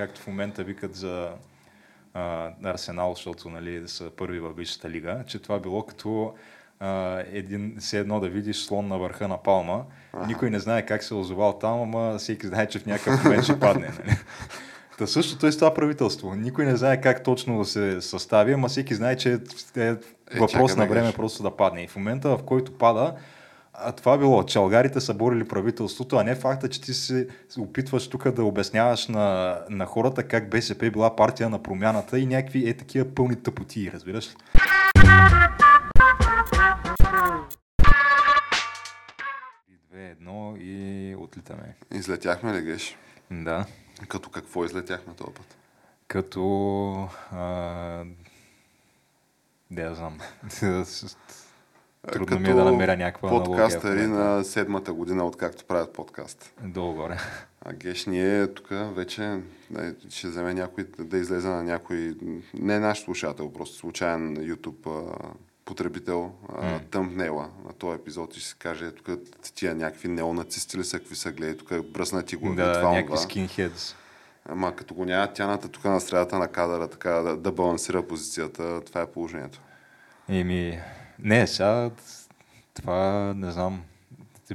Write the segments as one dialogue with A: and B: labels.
A: както в момента викат за а, Арсенал, защото нали, са първи в Висшата лига, че това било като а, един, все едно да видиш слон на върха на Палма. Ага. Никой не знае как се е озовал там, ама всеки знае, че в някакъв момент ще падне. Нали? Та същото е с това правителство. Никой не знае как точно да се състави, ама всеки знае, че е, е въпрос на време просто да падне. И в момента, в който пада, а това било, че алгарите са борили правителството, а не факта, че ти се опитваш тук да обясняваш на, на хората как БСП била партия на промяната и някакви е такива пълни тъпоти, разбираш ли? Две, едно и отлитаме.
B: Излетяхме ли, Геш?
A: Да.
B: Като какво излетяхме този път?
A: Като... А... Не, я знам. Трудно като ми е да намеря някаква
B: подкастъри на седмата година, откакто правят подкаст.
A: Долу-горе.
B: А Геш ние тук вече ще вземе някой да излезе на някой, не наш слушател, просто случайен YouTube потребител mm. тъмпнела на този епизод и ще се каже тук тия някакви неонацисти ли са, какви са, гледай, тук бръснати го.
A: Да, това, някакви скинхедс.
B: Ама като го няма тяната тук на средата на кадъра, така да, да балансира позицията, това е положението.
A: Еми, не, сега това не знам.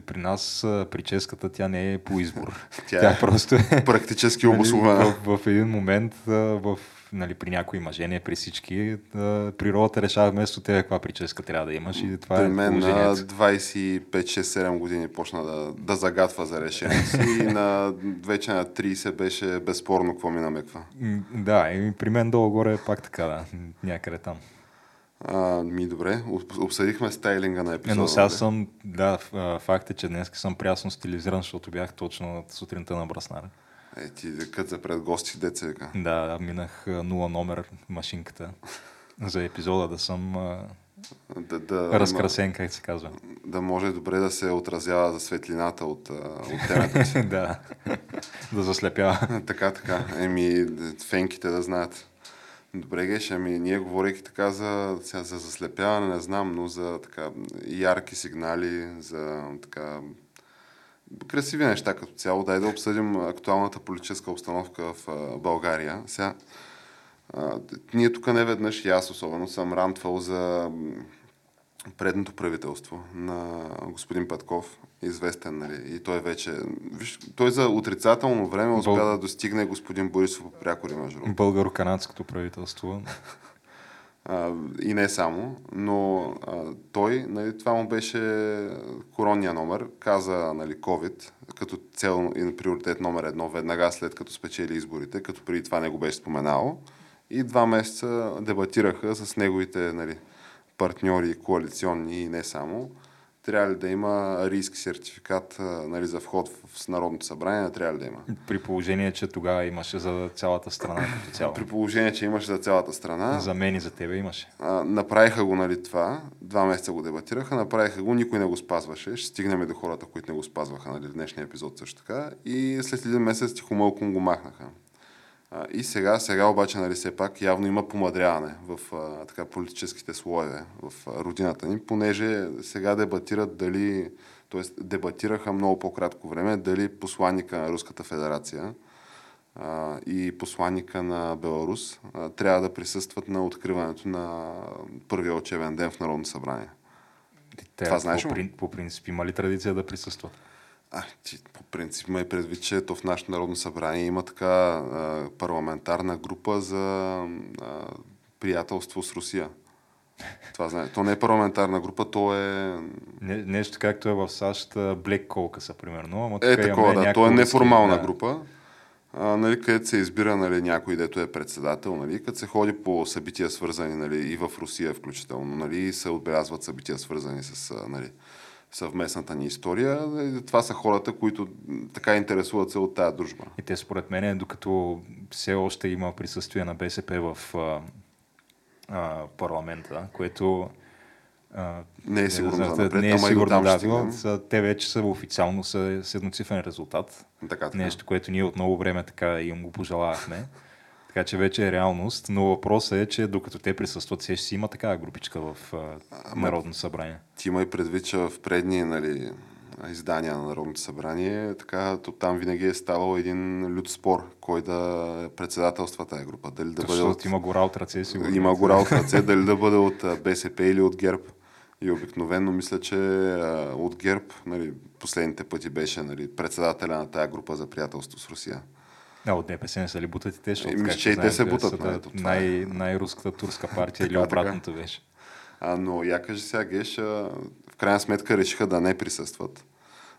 A: При нас прическата тя не е по избор.
B: тя, тя е просто е практически обословена.
A: Нали, в, в един момент в нали, при някои мъже, не при всички, да, природата решава вместо тебе каква прическа трябва да имаш и това
B: при
A: е
B: мен на 25-6-7 години почна да, да загатва за решение си и на, вече на 30 беше безспорно какво ми намеква.
A: Да, и при мен долу-горе е пак така, да, някъде там.
B: А, ми добре, обсъдихме стайлинга на епизода.
A: Но сега съм, да, факт е, че днес съм прясно стилизиран, защото бях точно сутринта на Браснара.
B: Е, ти кът за пред гости деца.
A: Да, минах нула номер машинката за епизода да съм да, да, разкрасен, как се казва.
B: Да може добре да се отразява за светлината от, от темата си.
A: да, да заслепява.
B: така, така. Еми, фенките да знаят. Добре, Геш, ами ние говорейки така за, за заслепяване, не знам, но за така ярки сигнали, за така красиви неща като цяло. Дай да обсъдим актуалната политическа обстановка в България. Сега, а, ние тук не веднъж и аз особено съм рантвал за предното правителство на господин Петков, известен, нали, и той вече, виж, той за отрицателно време успя Бъл... да достигне господин Борисов по прякори, между
A: Българо-канадското правителство.
B: а, и не само, но а, той, нали, това му беше коронния номер, каза нали, COVID като цел и приоритет номер едно, веднага след като спечели изборите, като преди това не го беше споменало. И два месеца дебатираха с неговите нали, партньори, коалиционни и не само, трябва ли да има риск сертификат нали, за вход в Народното събрание, не трябва ли да има.
A: При положение, че тогава имаше за цялата страна като цяло.
B: При положение, че имаше за цялата страна.
A: За мен и за тебе имаше.
B: А, направиха го нали, това, два месеца го дебатираха, направиха го, никой не го спазваше. Ще стигнем до хората, които не го спазваха нали, в днешния епизод също така. И след един месец тихомълком го махнаха. А, и сега, сега обаче, нали, все пак явно има помадряване в а, така, политическите слоеве в а, родината ни, понеже сега дебатират дали, т.е. дебатираха много по-кратко време, дали посланника на Руската федерация а, и посланника на Беларус а, трябва да присъстват на откриването на първия учебен ден в Народно събрание.
A: Те, Това знаеш по, по принцип има ли традиция да присъстват?
B: А, ти по принцип ме предвид, че ето в нашето Народно събрание има така а, парламентарна група за а, приятелство с Русия. Това знае. То не е парламентарна група, то е...
A: Не, нещо както е в САЩ, Black Caucus, примерно. Ама
B: е, такова, да. То е неформална да. група, а, нали, където се избира нали, някой, дето е председател, нали, като се ходи по събития свързани нали, и в Русия включително, нали, се отбелязват събития свързани с нали, съвместната ни история. Това са хората, които така интересуват се от тази дружба.
A: И те според мен, докато все още има присъствие на БСП в а, а, парламента, което
B: а, не е сигурно не,
A: за напред, не е сигурно, да, но те вече са официално са с едноцифрен резултат.
B: Така, така.
A: Нещо, което ние от много време така им го пожелавахме. Така че вече е реалност, но въпросът е, че докато те присъстват, ще си има такава групичка в а, Народно събрание.
B: Ти има и предвид, че в предни нали, издания на Народното събрание, така то там винаги е ставал един лют спор, кой да председателства тази група. Дали да бъде от...
A: има гора от ръце, сигурно.
B: Има гора от ръце, дали да бъде от БСП или от ГЕРБ. И обикновено мисля, че а, от ГЕРБ нали, последните пъти беше нали, председателя на тази група за приятелство с Русия.
A: А от ДПС не са ли бутат и те? Защото,
B: Еми, че и те се бутат.
A: Са,
B: ето, това
A: най-
B: е.
A: най-руската турска партия или обратното беше.
B: А, но я кажи сега, Геш, в крайна сметка решиха да не присъстват.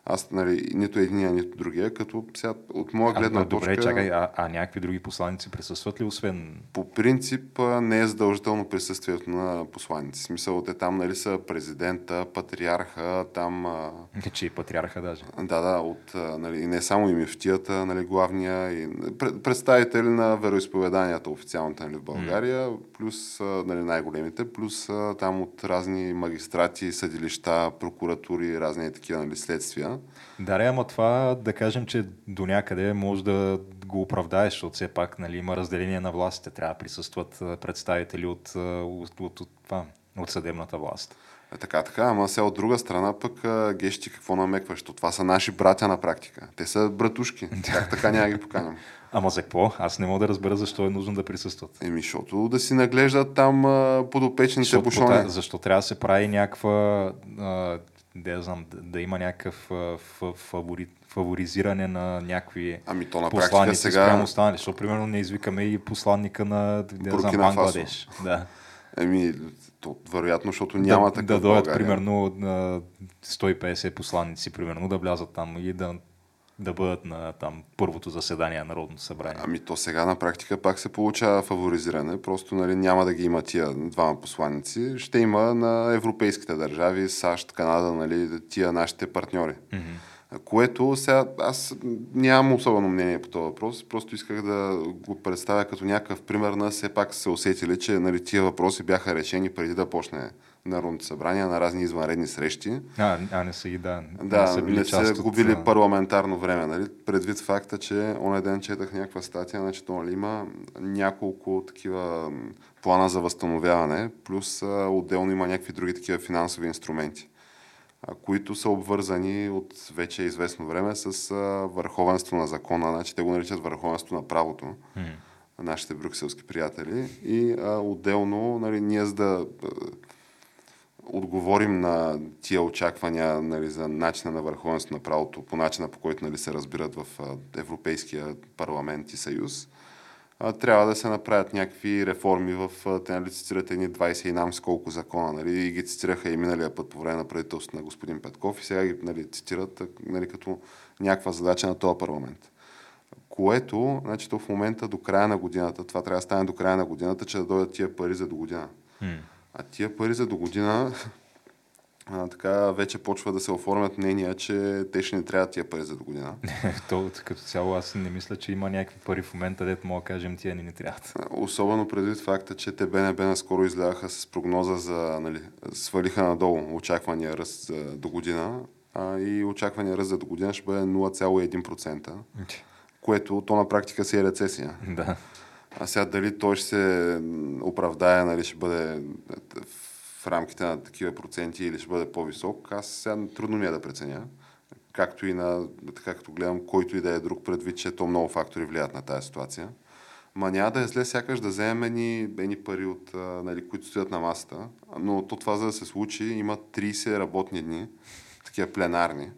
B: Аз, нали, нито единия, нито другия, като сега от моя гледна
A: а, добре,
B: точка...
A: чакай, а, а някакви други посланици присъстват ли, освен...
B: По принцип не е задължително присъствието на посланици. Смисъл, те там нали, са президента, патриарха, там... А,
A: Че и патриарха даже.
B: да, да, от, нали, не само и мифтията, нали, главния, и пред- представители на вероисповеданията официалните нали, в България, плюс а, нали, най-големите, плюс там от разни магистрати, съдилища, прокуратури, разни такива нали, следствия.
A: Да, ре, ама това да кажем, че до някъде може да го оправдаеш, защото все пак нали, има разделение на властите. Трябва да присъстват а, представители от, а, от, от, от, това, от съдебната власт.
B: Е, така, така, ама сега от друга страна пък а, Геш ти какво намекваш? То това са наши братя на практика. Те са братушки. Как така няма ги поканям?
A: Ама за какво? Аз не мога да разбера защо е нужно да присъстват.
B: Еми, защото да си наглеждат там а, подопечните бушони.
A: защо трябва да се прави някаква, а, да, знам, да, има някакъв фавори, фаворизиране на някакви
B: Ами то на
A: посланици
B: сега...
A: спрямо останали. Защото, примерно, не извикаме и посланника на да, знам. Бангладеш. Да.
B: Еми, то, вероятно, защото няма
A: да,
B: такъв
A: да дойдат, примерно, на 150 посланици, примерно, да влязат там и да, да бъдат на там първото заседание на Народното събрание.
B: Ами то сега на практика пак се получава фаворизиране. Просто нали, няма да ги има тия двама посланици. Ще има на европейските държави, САЩ, Канада, нали, тия нашите партньори. Което сега аз нямам особено мнение по този въпрос, просто исках да го представя като някакъв пример на все пак се усетили, че нали, тия въпроси бяха решени преди да почне Народното събрание на разни извънредни срещи.
A: А, а не са и да.
B: Да,
A: са били
B: не са
A: от,
B: губили
A: а,
B: парламентарно време, нали? Предвид факта, че онен ден четах някаква статия, значи то нали, има няколко такива плана за възстановяване, плюс а, отделно има някакви други такива финансови инструменти, а, които са обвързани от вече известно време с а, върховенство на закона, значи те го наричат върховенство на правото
A: м.
B: нашите брюкселски приятели и а, отделно нали, ние за да отговорим на тия очаквания нали, за начина на върховенство на правото, по начина по който нали, се разбират в Европейския парламент и съюз, трябва да се направят някакви реформи в, те нали, цитират едни 20 и нам с колко закона, нали, и ги цитираха и миналия път по време на правителството на господин Петков и сега ги нали, цитират нали, като някаква задача на този парламент което, значи, то в момента до края на годината, това трябва да стане до края на годината, че да дойдат тия пари за до година.
A: М.
B: А тия пари за до година, а, така вече почва да се оформят мнения, че те ще не трябва тия пари за до година.
A: То, като цяло аз не мисля, че има някакви пари в момента, дето мога да кажем, тия ни не трябват.
B: Особено предвид факта, че те БНБ наскоро изляха с прогноза за, нали, свалиха надолу очаквания ръст за до година а, и очаквания ръст за до година ще бъде 0,1%, което то на практика си е рецесия.
A: Да.
B: А сега дали той ще се оправдае, нали, ще бъде в рамките на такива проценти или ще бъде по-висок, аз сега трудно ми е да преценя. Както и на, така като гледам, който и да е друг предвид, че то много фактори влияят на тази ситуация. Ма няма да е зле сякаш да вземем едни, едни пари, от, нали, които стоят на масата. Но то това, за да се случи, има 30 работни дни, такива пленарни,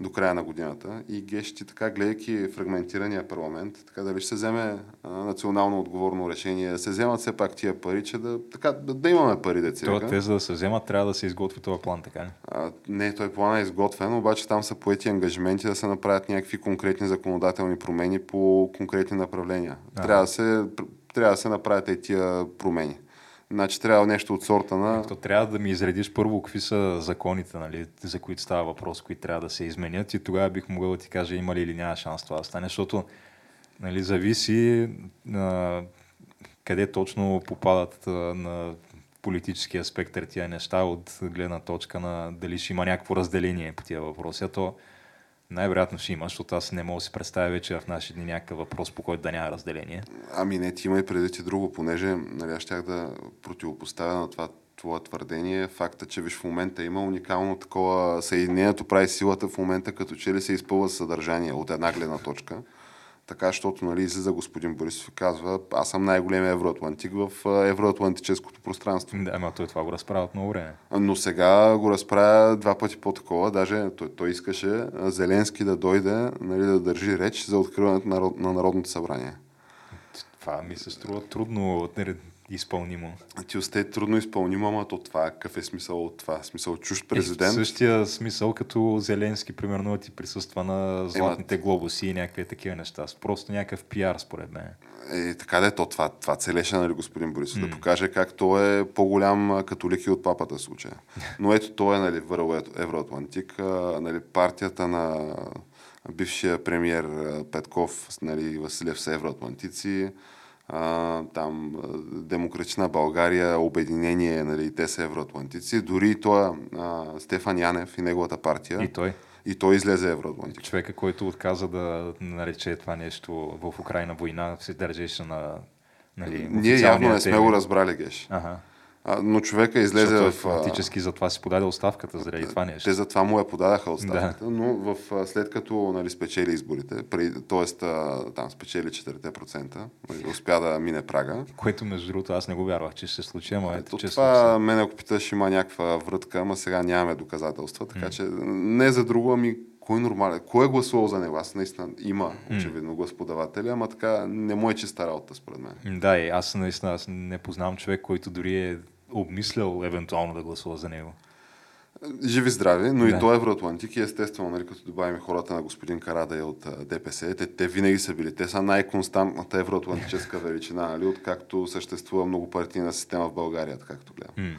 B: До края на годината. И гещи, така гледайки фрагментирания парламент, така дали ще се вземе а, национално отговорно решение, да се вземат все пак тия пари, че да, така, да, да имаме пари, деца.
A: То, те за да се вземат, трябва да се изготви този план, така ли?
B: А, не, той план е изготвен, обаче там са поети ангажименти да се направят някакви конкретни законодателни промени по конкретни направления.
A: А.
B: Трябва да, се, трябва да се направят и тия промени. Значи трябва нещо от сорта на...
A: То трябва да ми изредиш първо какви са законите, нали, за които става въпрос, които трябва да се изменят и тогава бих могъл да ти кажа има ли или няма шанс това да стане, защото нали, зависи а, къде точно попадат а, на политическия спектър тия неща от гледна точка на дали ще има някакво разделение по тия въпроси. А то най-вероятно ще има, защото аз не мога да си представя вече в наши дни някакъв въпрос, по който да няма разделение.
B: Ами не, ти има и преди ти друго, понеже нали, аз щях да противопоставя на това твое твърдение. Факта, че виж в момента има уникално такова съединението прави силата в момента, като че ли се изпълва съдържание от една гледна точка. Така, защото нали, излиза господин Борисов и казва, аз съм най-големия евроатлантик в евроатлантическото пространство.
A: Да, ама той това го разправя от много време.
B: Но сега го разправя два пъти по-такова. Даже той, той искаше Зеленски да дойде нали, да държи реч за откриването на, на Народното събрание.
A: Това ми се струва трудно изпълнимо.
B: Ти осте трудно изпълнимо, ама то това, какъв е смисъл от това? Смисъл чужд президент? Е,
A: същия смисъл като Зеленски, примерно, ти присъства на златните Ема... глобуси и някакви такива неща. Просто някакъв пиар, според мен.
B: Е, така да е, то това, това целеше, нали, господин Борисов, mm. да покаже как той е по-голям католик и от папата в случая. Но ето той е, нали, върл Евроатлантик, нали, партията на бившия премьер Петков, нали, Василев са евроатлантици, а, там Демократична България, Обединение, нали, те са евроатлантици. Дори и той, а, Стефан Янев и неговата партия.
A: И той.
B: И той излезе евроатлантик.
A: Човека, който отказа да нарече това нещо в Украина война, се държеше на Нали,
B: Ние явно не сме го разбрали, Геш.
A: Ага.
B: А, но човека излезе Защото
A: в... Фактически за това си подаде оставката, заради това нещо.
B: Те за това му я подадаха оставката, да. но в, след като нали, спечели изборите, т.е. там спечели 4%, нали, успя да мине прага.
A: Което между другото аз не го вярвах, че ще се случи, ама
B: ето, че това мен ако питаш има някаква врътка, ама сега нямаме доказателства, така mm. че не за друго, ами кой е нормален? Кой е гласувал за него? Аз наистина има, очевидно, гласподаватели, ама така не му е чиста работа, според мен.
A: Да, и аз наистина аз не познавам човек, който дори е обмислял евентуално да гласува за него.
B: Живи здрави, но да. и той е евроатлантик и естествено, нали, като добавим хората на господин Карада от ДПС, те, те винаги са били. Те са най-константната евроатлантическа величина, нали, откакто съществува многопартийна система в България, както гледам. Mm.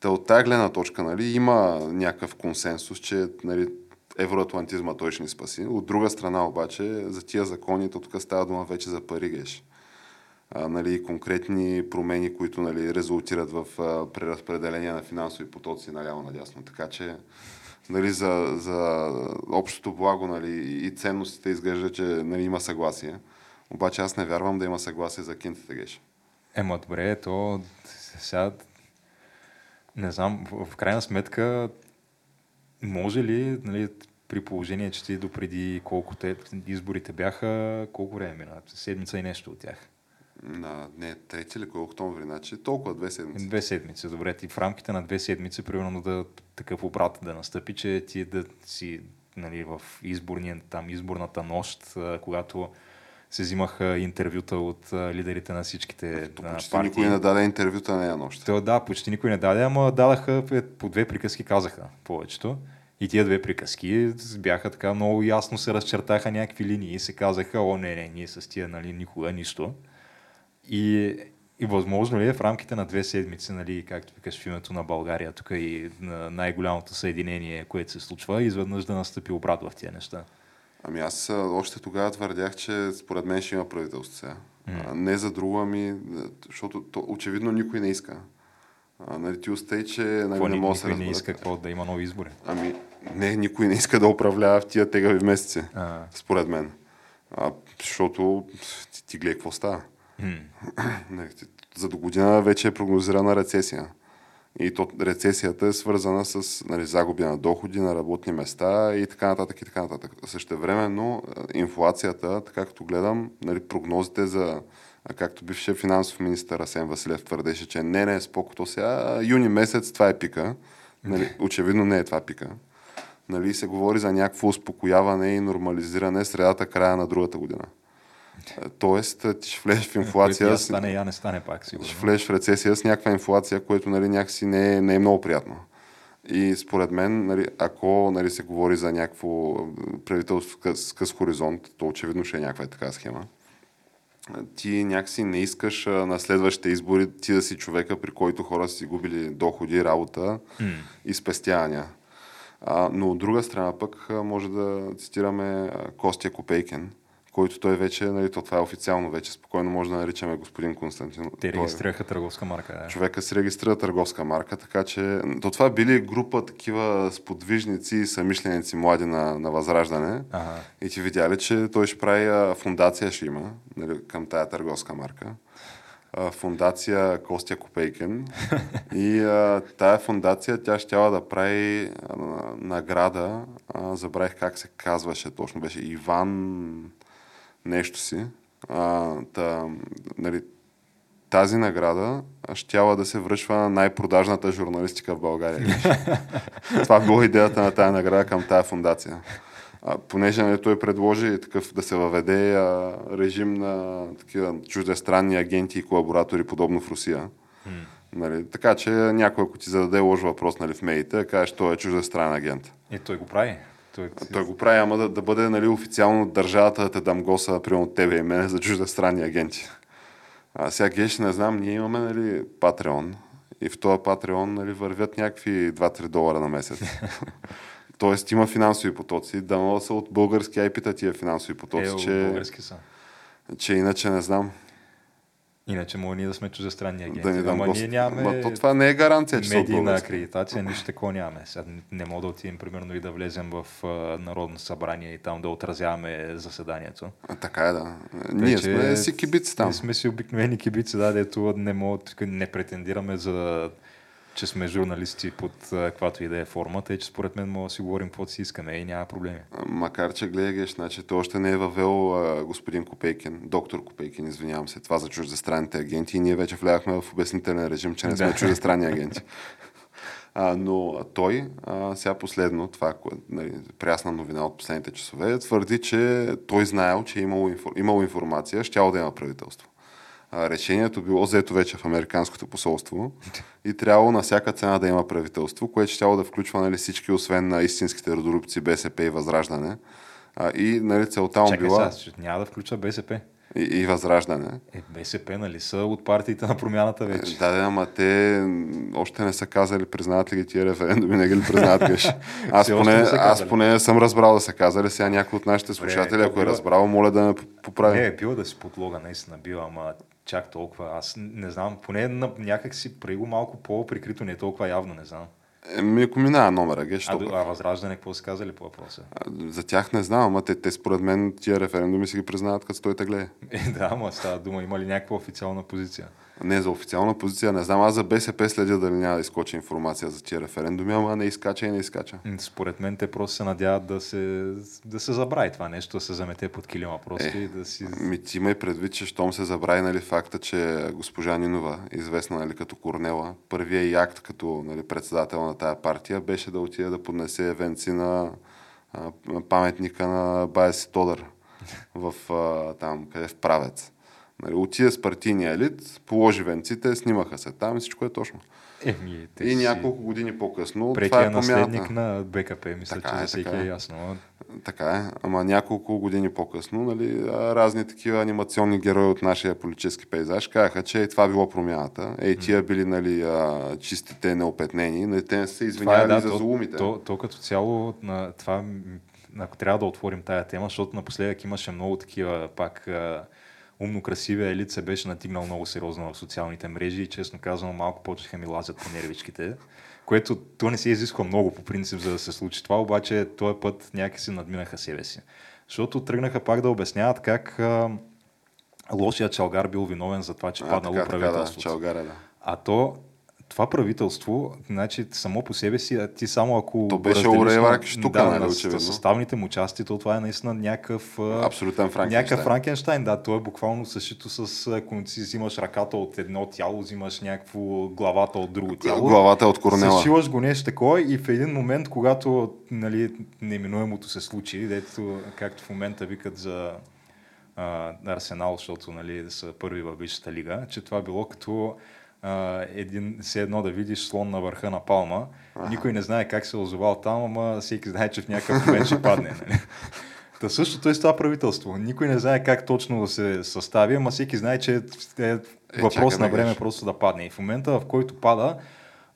B: Та от тази гледна точка нали, има някакъв консенсус, че нали, евроатлантизма той ще ни спаси. От друга страна обаче, за тия закони, то тук става дума вече за пари, геш а, нали, конкретни промени, които нали, резултират в а, преразпределение на финансови потоци наляво-надясно. Така че нали, за, за общото благо нали, и ценностите изглежда, че нали, има съгласие. Обаче аз не вярвам да има съгласие за кинтите геш.
A: Ема добре, то сега не знам, в, крайна сметка може ли, нали, при положение, че ти допреди колко те изборите бяха, колко време мина? Седмица и нещо от тях
B: на, не, трети или кой октомври, значи толкова две седмици.
A: Две седмици, добре. Ти в рамките на две седмици, примерно да такъв обрат да настъпи, че ти да си нали, в изборния, там, изборната нощ, когато се взимаха интервюта от лидерите на всичките
B: То, почти партии. никой не даде интервюта на нощ.
A: То, да, почти никой не даде, ама дадаха по две приказки, казаха повечето. И тия две приказки бяха така много ясно се разчертаха някакви линии и се казаха, о не, не, ние с тия нали, никога нищо. И, и възможно ли е в рамките на две седмици, нали, както викаш в името на България, тук и на най-голямото съединение, което се случва, изведнъж да настъпи обрат в тия неща?
B: Ами аз още тогава твърдях, че според мен ще има правителство сега. Mm. не за друго, ами, защото то, очевидно никой не иска. А, нали, ти устай, че нали,
A: не може да не иска какво, да има нови избори?
B: Ами, не, никой не иска да управлява в тия тегави месеци, а. според мен. А, защото ти, ти гледай какво става. За до година вече е прогнозирана рецесия. И то, рецесията е свързана с нали, загуби на доходи, на работни места и така нататък и така нататък. Също време, но инфлацията, така като гледам, нали, прогнозите за както бившия финансов министър Асен Василев твърдеше, че не, не е спокото сега, юни месец това е пика. Нали, очевидно не е това пика. Нали, се говори за някакво успокояване и нормализиране средата края на другата година. Тоест, ти ще влезеш в инфлация.
A: Я стане, я не стане пак, сигурно.
B: Ще влезеш в рецесия с някаква инфлация, което нали, някакси не е, не е много приятно. И според мен, нали, ако нали, се говори за някакво правителство с къс хоризонт, то очевидно ще е някаква е така схема. Ти някакси не искаш на следващите избори ти да си човека, при който хора си губили доходи, работа mm. и спестявания. А, но от друга страна пък може да цитираме Костя Копейкен, който той вече, нали, то това е официално вече, спокойно може да наричаме господин Константин.
A: Те регистрираха търговска марка, да.
B: Човека се регистрира търговска марка, така че то това били група такива сподвижници и самишленици млади на, на Възраждане.
A: Ага.
B: И ти видяли, че той ще прави фундация, ще има нали, към тая търговска марка. фундация Костя Копейкен. И а, тая фундация, тя щяла да прави а, награда, а, забравих как се казваше точно, беше Иван нещо си. А, та, нали, тази награда щяла да се връчва на най-продажната журналистика в България. Това било идеята на тази награда към тази фундация. А, понеже нали, той предложи такъв да се въведе а, режим на такива чуждестранни агенти и колаборатори, подобно в Русия. Mm. Нали, така че някой, ако ти зададе лош въпрос нали, в медиите, да кажеш, той е чуждестранен агент.
A: И той го прави.
B: Той, той го прави, ама да, да бъде нали, официално държавата да те дам госа, примерно тебе и мене, за чуждестранни агенти. А сега Геш, не знам, ние имаме нали, Patreon и в този Patreon нали, вървят някакви 2-3 долара на месец. Тоест има финансови потоци. Дано са от български айпита тия финансови потоци.
A: Е,
B: че,
A: български са.
B: Че иначе не знам.
A: Иначе мога ние да сме чуждестранни агенти.
B: Да ни
A: Ама
B: гост...
A: ние нямаме
B: Ма, то това не е гаранция, че
A: медийна акредитация, нищо такова нямаме. Сега не мога да отидем, примерно, и да влезем в uh, Народно събрание и там да отразяваме заседанието.
B: А, така е, да. Ние сме си кибици там.
A: Ние сме си обикновени кибици, да, дето не, мога, не претендираме за че сме журналисти под каквато и да е форма, тъй че според мен мога да си говорим каквото си искаме и няма проблеми.
B: Макар, че гледаш, значи той още не е въвел а, господин Копейкин, доктор Копейкин, извинявам се, това за чуждестранните агенти и ние вече влязахме в обяснителен режим, че не сме чуждестранни агенти. А, но той, а, сега последно, това, нали, прясна новина от последните часове, твърди, че той знаел, че е имало, имало информация, щяло да има правителство решението било взето вече в Американското посолство и трябвало на всяка цена да има правителство, което ще да включва нали, всички, освен на истинските родолюбци БСП и Възраждане. А, и нали, целта му била...
A: Сега, няма да включва БСП.
B: И, и Възраждане.
A: Е, БСП, нали са от партиите на промяната вече?
B: Да, да, ама те още не са казали, признават ли ги тия референдуми, не ги ли признават геш. Аз, поне, аз поне съм разбрал да са казали, сега някой от нашите слушатели, ако е разбрал, моля да ме поправи.
A: Не, е било да си подлога, наистина бил, ама чак толкова. Аз не знам, поне някак си при го малко по-прикрито, не е толкова явно, не знам.
B: Еми, ако минава номера, ге,
A: а, а Възраждане, какво са казали по въпроса?
B: А, за тях не знам, ама те, те според мен тия референдуми си ги признават, като стоите гледа.
A: Е, да, ама става дума, има ли някаква официална позиция?
B: Не, за официална позиция не знам. Аз за БСП следя дали няма да изкочи информация за тия референдуми, ама не изкача и не изкача.
A: Според мен те просто се надяват да се, да се забрави това нещо, да се замете под килима просто е, и да си...
B: Ми ти имай предвид, че щом се забрави нали, факта, че госпожа Нинова, известна нали, като Корнела, първия и акт като нали, председател на тая партия беше да отиде да поднесе венци на а, паметника на Баяси Тодър в а, там, къде в Правец. Нали, отиде с партийния елит, положи венците, снимаха се там и всичко е точно.
A: Еми,
B: и си... няколко години по-късно.
A: Прекия това е наследник на БКП, мисля, така че е, за всеки е. е ясно.
B: Така е, ама няколко години по-късно, нали, разни такива анимационни герои от нашия политически пейзаж казаха, че и това било промяната. Ей, тия били нали, а, чистите неопетнени, нали, те не се извинявали е, да, за
A: то,
B: злоумите.
A: То, то, то, като цяло на това, ако трябва да отворим тая тема, защото напоследък имаше много такива пак умно красивия елит се беше натигнал много сериозно в социалните мрежи и честно казвам малко почеха ми лазят по нервичките, което то не се изисква много по принцип за да се случи това, обаче този път някакси надминаха себе си. Защото тръгнаха пак да обясняват как а, лошия Чалгар бил виновен за това, че а, паднало така, правителството.
B: Така, да, Чалгар, да.
A: А то това правителство, значи само по себе си, ти само ако...
B: То беше Оревак штука,
A: да, нали, очевидно. съставните му части, то това е наистина някакъв...
B: Абсолютен Франкенштайн.
A: Някакъв Франкенштайн, да. То е буквално същото с... Ако си взимаш ръката от едно тяло, взимаш някакво главата от друго тяло.
B: Главата от Корнела.
A: Съшиваш го нещо такова и в един момент, когато нали, неминуемото се случи, дето, както в момента викат за Арсенал, защото нали, са първи във Висшата лига, че това било като а, един, все едно да видиш слон на върха на палма. Ага. Никой не знае как се е озовал там, ама всеки знае, че в някакъв момент ще падне. Нали? Та същото е с това правителство. Никой не знае как точно да се състави, ама всеки знае, че е, е въпрос е, на време просто да падне. И в момента, в който пада,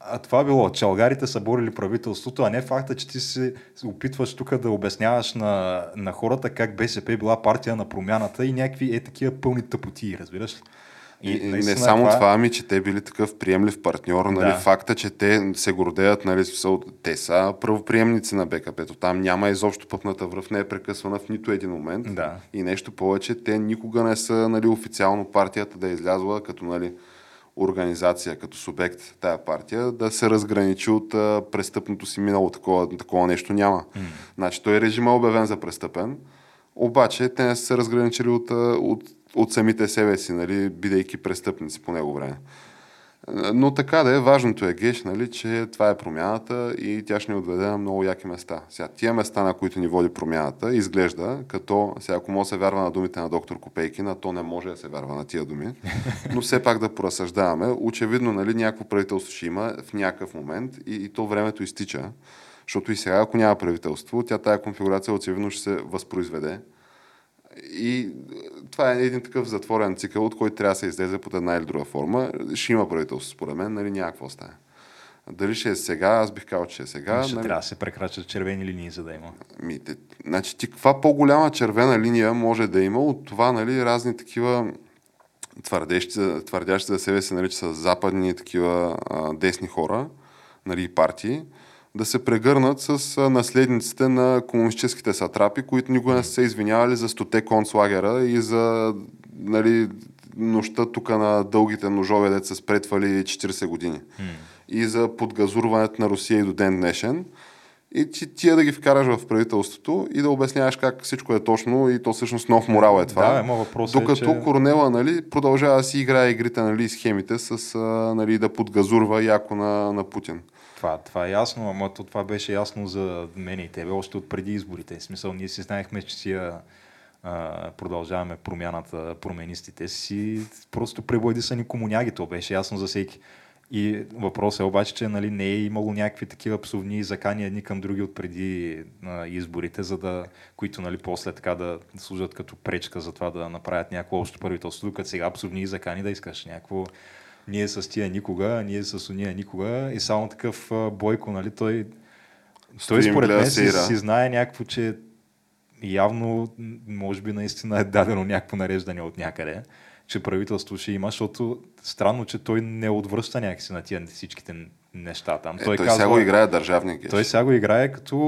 A: а това било, че алгарите са борили правителството, а не факта, че ти се опитваш тук да обясняваш на, на хората как БСП била партия на промяната и някакви е такива пълни тъпоти, разбираш ли?
B: И, и не само това... това, ами че те били такъв приемлив партньор, нали, да. факта, че те се гордеят, нали, те са правоприемници на БКП-то. Там няма изобщо пъпната връв, не е прекъсвана в нито един момент.
A: Да.
B: И нещо повече, те никога не са нали, официално партията да е излязла като нали, организация, като субект тая партия, да се разграничи от а, престъпното си минало. Такова, такова нещо няма. Mm. Значи той режим е обявен за престъпен, обаче те не са се разграничили от, от от самите себе си, нали, бидейки престъпници по него време. Но така да е, важното е геш, нали, че това е промяната и тя ще ни отведе на много яки места. Сега, тия места, на които ни води промяната, изглежда като, сега ако може да се вярва на думите на доктор Копейкина, то не може да се вярва на тия думи, но все пак да поразсъждаваме. Очевидно, нали, някакво правителство ще има в някакъв момент и, и то времето изтича, защото и сега, ако няма правителство, тя тая конфигурация очевидно ще се възпроизведе и това е един такъв затворен цикъл, от който трябва да се излезе под една или друга форма. Ще има правителство, според мен, нали, няма какво стане. Дали ще е сега, аз бих казал, че е сега.
A: Ще
B: нали...
A: трябва да се прекрачат червени линии, за да има.
B: Ми, те, значи, ти каква по-голяма червена линия може да има от това, нали, разни такива твърдящи, твърдящи за себе си, нали, че са западни такива а, десни хора, нали, партии, да се прегърнат с наследниците на комунистическите сатрапи, които никога не са се извинявали за стоте концлагера и за нали, нощта тук на дългите ножове, деца са спретвали 40 години. Mm. И за подгазурването на Русия и до ден днешен. И ти, тия да ги вкараш в правителството и да обясняваш как всичко е точно и то всъщност нов морал е това.
A: Да, има въпрос
B: Докато
A: е, че...
B: Корнела нали, продължава да си играе игрите нали, схемите с нали, да подгазурва яко на, на Путин.
A: Това, това е ясно, ама то това беше ясно за мен и тебе още от преди изборите. В смисъл, ние си знаехме, че си а, продължаваме промяната, променистите си. Просто преводи са ни комуняги, то беше ясно за всеки. И въпросът е обаче, че нали, не е имало някакви такива псовни закани едни към други от преди а, изборите, за да, които нали, после така да служат като пречка за това да направят някакво общо правителство, докато сега псовни закани да искаш някакво ние с тия никога, ние с уния никога. И само такъв бойко, нали, той, той според мен си, си знае някакво, че явно, може би наистина е дадено някакво нареждане от някъде, че правителство ще има, защото странно, че той не отвръща някакси на тия всичките неща там.
B: Е, той, той казва, сега го играе държавник.
A: Той сега го играе като,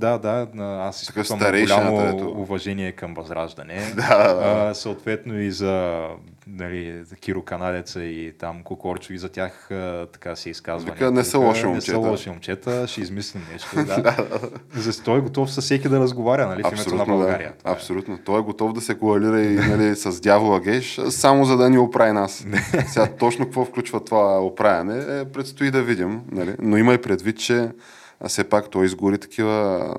A: да, да, аз изпитвам голямо ето. уважение към Възраждане.
B: да, да.
A: А, съответно и за нали, Киро Канадеца и там Кокорчо и за тях така се изказва.
B: Вика, не са лоши
A: момчета. Не са лоши момчета, ще измислим нещо. Да. за той е готов с всеки да разговаря нали, в името на България.
B: Да. Е. Абсолютно. Той е готов да се коалира и нали, с дявола Геш, само за да ни оправи нас. Сега точно какво включва това оправяне, е, предстои да видим. Нали? Но има и предвид, че а все пак той изгори такива,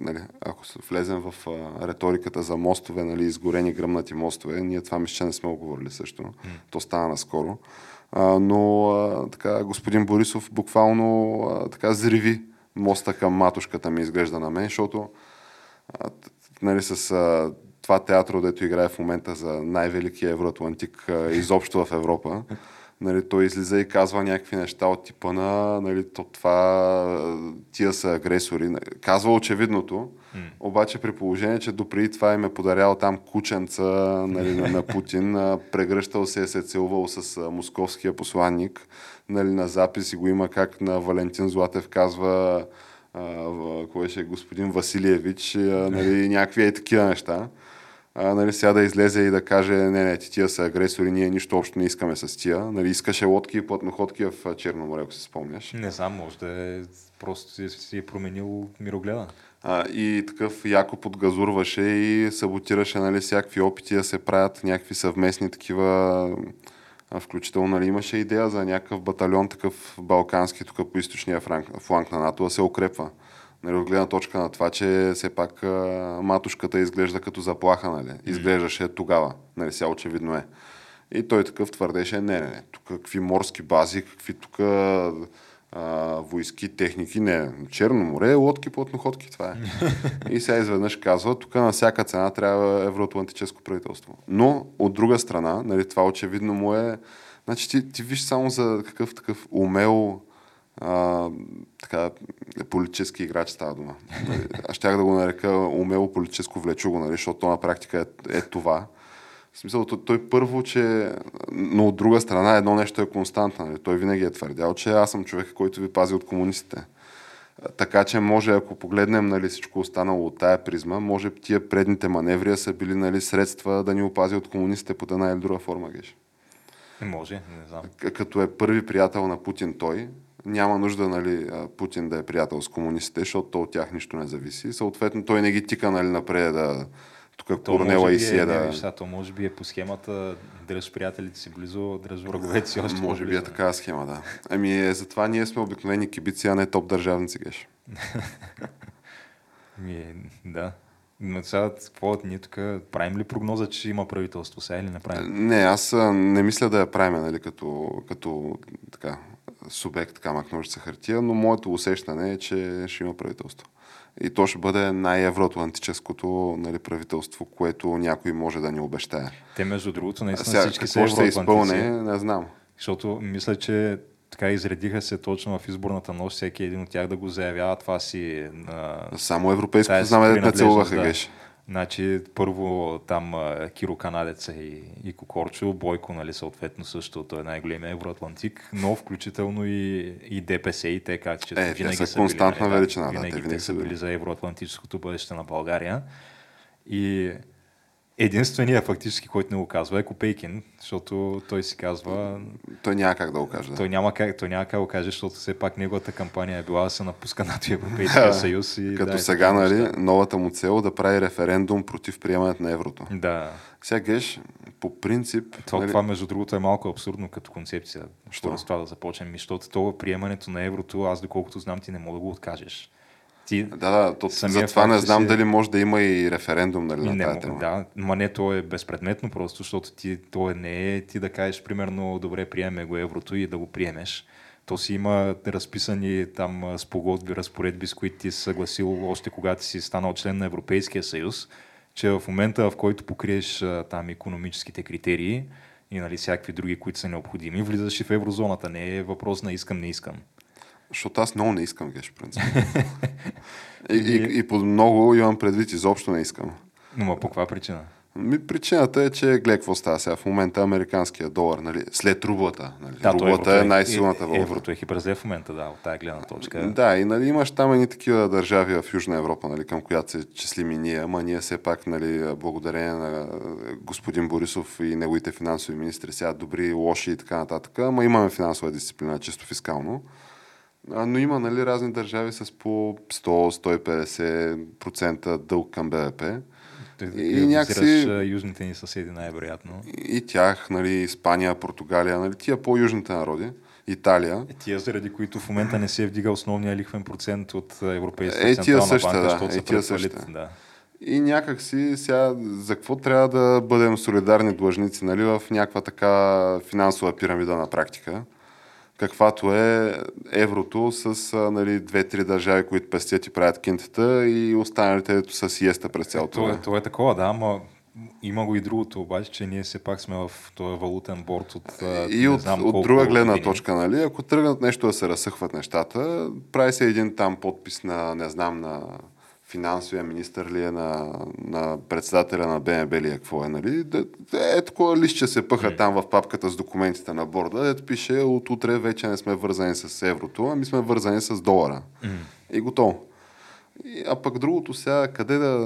B: нали, ако влезем в а, риториката за мостове, нали, изгорени гръмнати мостове, ние това мисля, че не сме оговорили също. Mm. То стана наскоро. А, но а, така, господин Борисов буквално а, така зриви моста към матушката ми изглежда на мен, защото а, нали, с а, това театро, дето играе в момента за най-великия евроатлантик а, изобщо в Европа, нали, той излиза и казва някакви неща от типа на нали, то това, тия са агресори. Казва очевидното, mm. обаче при положение, че допреди това им е подарял там кученца нали, на, на Путин, прегръщал се, се е целувал с московския посланник, нали, на запис и го има как на Валентин Златев казва кой ще е господин Василиевич, нали, някакви е такива неща а, нали, сега да излезе и да каже, не, не, ти тия са агресори, ние нищо общо не искаме с тия. Нали, искаше лодки и платноходки в Черно море, ако си спомняш.
A: Не знам, може да е просто си, е променил мирогледа.
B: А, и такъв яко подгазурваше и саботираше нали, всякакви опити да се правят някакви съвместни такива включително нали, имаше идея за някакъв батальон такъв балкански тук по източния фланг на НАТО да се укрепва. Нали, от гледна точка на това, че все пак а, матушката изглежда като заплаха, нали? Изглеждаше тогава. Нали, сега очевидно е. И той такъв твърдеше, не, не, не, тук какви морски бази, какви тук войски, техники, не, Черно море, лодки, плотноходки, това е. и сега изведнъж казва, тук на всяка цена трябва евроатлантическо правителство. Но, от друга страна, нали, това очевидно му е, значи ти, ти виж само за какъв такъв умел а, така, политически играч става дума. Аз щях да го нарека умело политическо влечуго, нали, защото на практика е, е това. В смисъл, той, той първо, че... Но от друга страна, едно нещо е константно. Нали? Той винаги е твърдял, че аз съм човек, който ви пази от комунистите. Така че може, ако погледнем нали, всичко останало от тая призма, може тия предните маневри са били нали, средства да ни опази от комунистите под една или друга форма, геш.
A: Може, не знам.
B: Като е първи приятел на Путин той, няма нужда нали, Путин да е приятел с комунистите, защото то от тях нищо не зависи. Съответно, той не ги тика нали, напред да тук Корнела и Сия
A: да... Не, то може би е по схемата дръж приятелите си близо, дръж враговете си още
B: Може би е такава схема, да. Ами е, затова ние сме обикновени кибици, а не топ държавници, геш.
A: Ми, да. Но сега, какво ние тук правим ли прогноза, че има правителство сега или не правим?
B: Не, аз не мисля да я правим, нали, като, като така, субект, камък, ножица, хартия, но моето усещане е, че ще има правителство. И то ще бъде най-евроатлантическото нали, правителство, което някой може да ни обещае.
A: Те, между другото, наистина Сега, всички са ще
B: изпълне, не знам.
A: Защото мисля, че така изредиха се точно в изборната нощ всеки един от тях да го заявява това си. На...
B: Само европейското знаме да не целуваха, да. геш.
A: Значи, първо там Киро Канадеца и, и Кокорчо, Бойко, нали, съответно също, той е най-големия евроатлантик, но включително и, и ДПС и те, как че
B: е, винаги са, са константна
A: били,
B: величина,
A: винаги,
B: да,
A: те, винаги са били за евроатлантическото бъдеще на България. И Единственият фактически, който не го казва е Копейкин, защото той си казва...
B: Той няма как да го каже.
A: Той няма как, той няма как да го каже, защото все пак неговата кампания е била да се напуска НАТО Европейския съюз. И,
B: Като да, сега, нали, новата му цел да прави референдум против приемането на еврото.
A: Да.
B: Сега геш, по принцип...
A: Това, нали... това, между другото, е малко абсурдно като концепция. Що? С това да започнем. Защото това приемането на еврото, аз доколкото знам, ти не мога да го откажеш.
B: Ти, да, да, то, за това не знам си... дали може да има и референдум нали, на тази тема.
A: Да, ма не, то е безпредметно просто, защото ти, то е, не е ти да кажеш, примерно, добре, приеме го еврото и да го приемеш. То си има разписани там спогодби, разпоредби, с които ти си съгласил още когато си станал член на Европейския съюз, че в момента, в който покриеш там економическите критерии и нали, всякакви други, които са необходими, влизаш и в еврозоната. Не е въпрос на искам, не искам.
B: Защото аз много не искам геш, принцип. и, и, и, по много имам предвид, изобщо не искам.
A: Но по каква причина?
B: Ми, причината е, че гледай какво става сега. В момента американския долар, нали, след рублата. Нали,
A: да,
B: рублата е, е най-силната
A: валута. Еврото е хиперзле в момента, да, от тази гледна точка.
B: Да, и нали, имаш там едни такива държави в Южна Европа, нали, към която се числим и ние, ама ние все пак, нали, благодарение на господин Борисов и неговите финансови министри, сега добри, лоши и така нататък, ама имаме финансова дисциплина, чисто фискално. А, но има нали, разни държави с по 100-150% дълг към БВП.
A: И, и някакси... южните ни съседи най-вероятно.
B: И тях, нали, Испания, Португалия, нали, тия по-южните народи. Италия.
A: Е, тия, заради които в момента не се е вдига основния лихвен процент от Европейската е, централна банка, да, защото е, тия същите. Да.
B: И някак си сега за какво трябва да бъдем солидарни длъжници нали, в някаква така финансова пирамида на практика? Каквато е еврото с нали, две-три държави, които пестят и правят кинтата и останалите ето с сиеста през цялото
A: време. Това, е такова, да, ама има го и другото, обаче, че ние все пак сме в този валутен борт от.
B: И от, знам, от друга гледна години. точка, нали? Ако тръгнат нещо да се разсъхват нещата, прави се един там подпис на, не знам, на финансовия министър ли е на, на председателя на БНБ ли е, какво е, нали? Е, такова листче се пъха mm. там в папката с документите на борда, ето пише от утре вече не сме вързани с еврото, ами сме вързани с долара. Mm. И готово. И, а пък другото сега, къде да,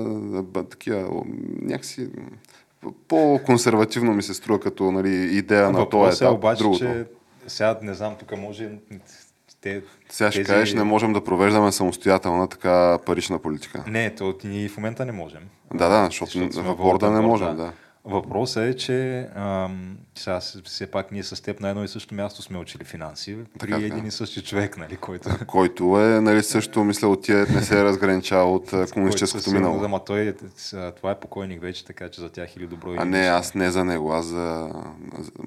B: да такива, някакси по-консервативно ми се струва като нали, идея а, на този е етап.
A: Обаче, другото. че сега не знам, тук може те,
B: Сега ще тези... кажеш, не можем да провеждаме самостоятелна така парична политика.
A: Не, то ние в момента не можем.
B: Да, да, защото, защото в борда не можем, да.
A: Въпросът е, че ам, сега все пак ние с теб на едно и също място сме учили финанси при така, един и същи човек, нали, който...
B: Който е, нали, също, мисля, от тия не се е разграничава от комунистическото минало.
A: Ама той, е, това е покойник вече, така че за тях или добро.
B: А не, аз не за него, аз, за,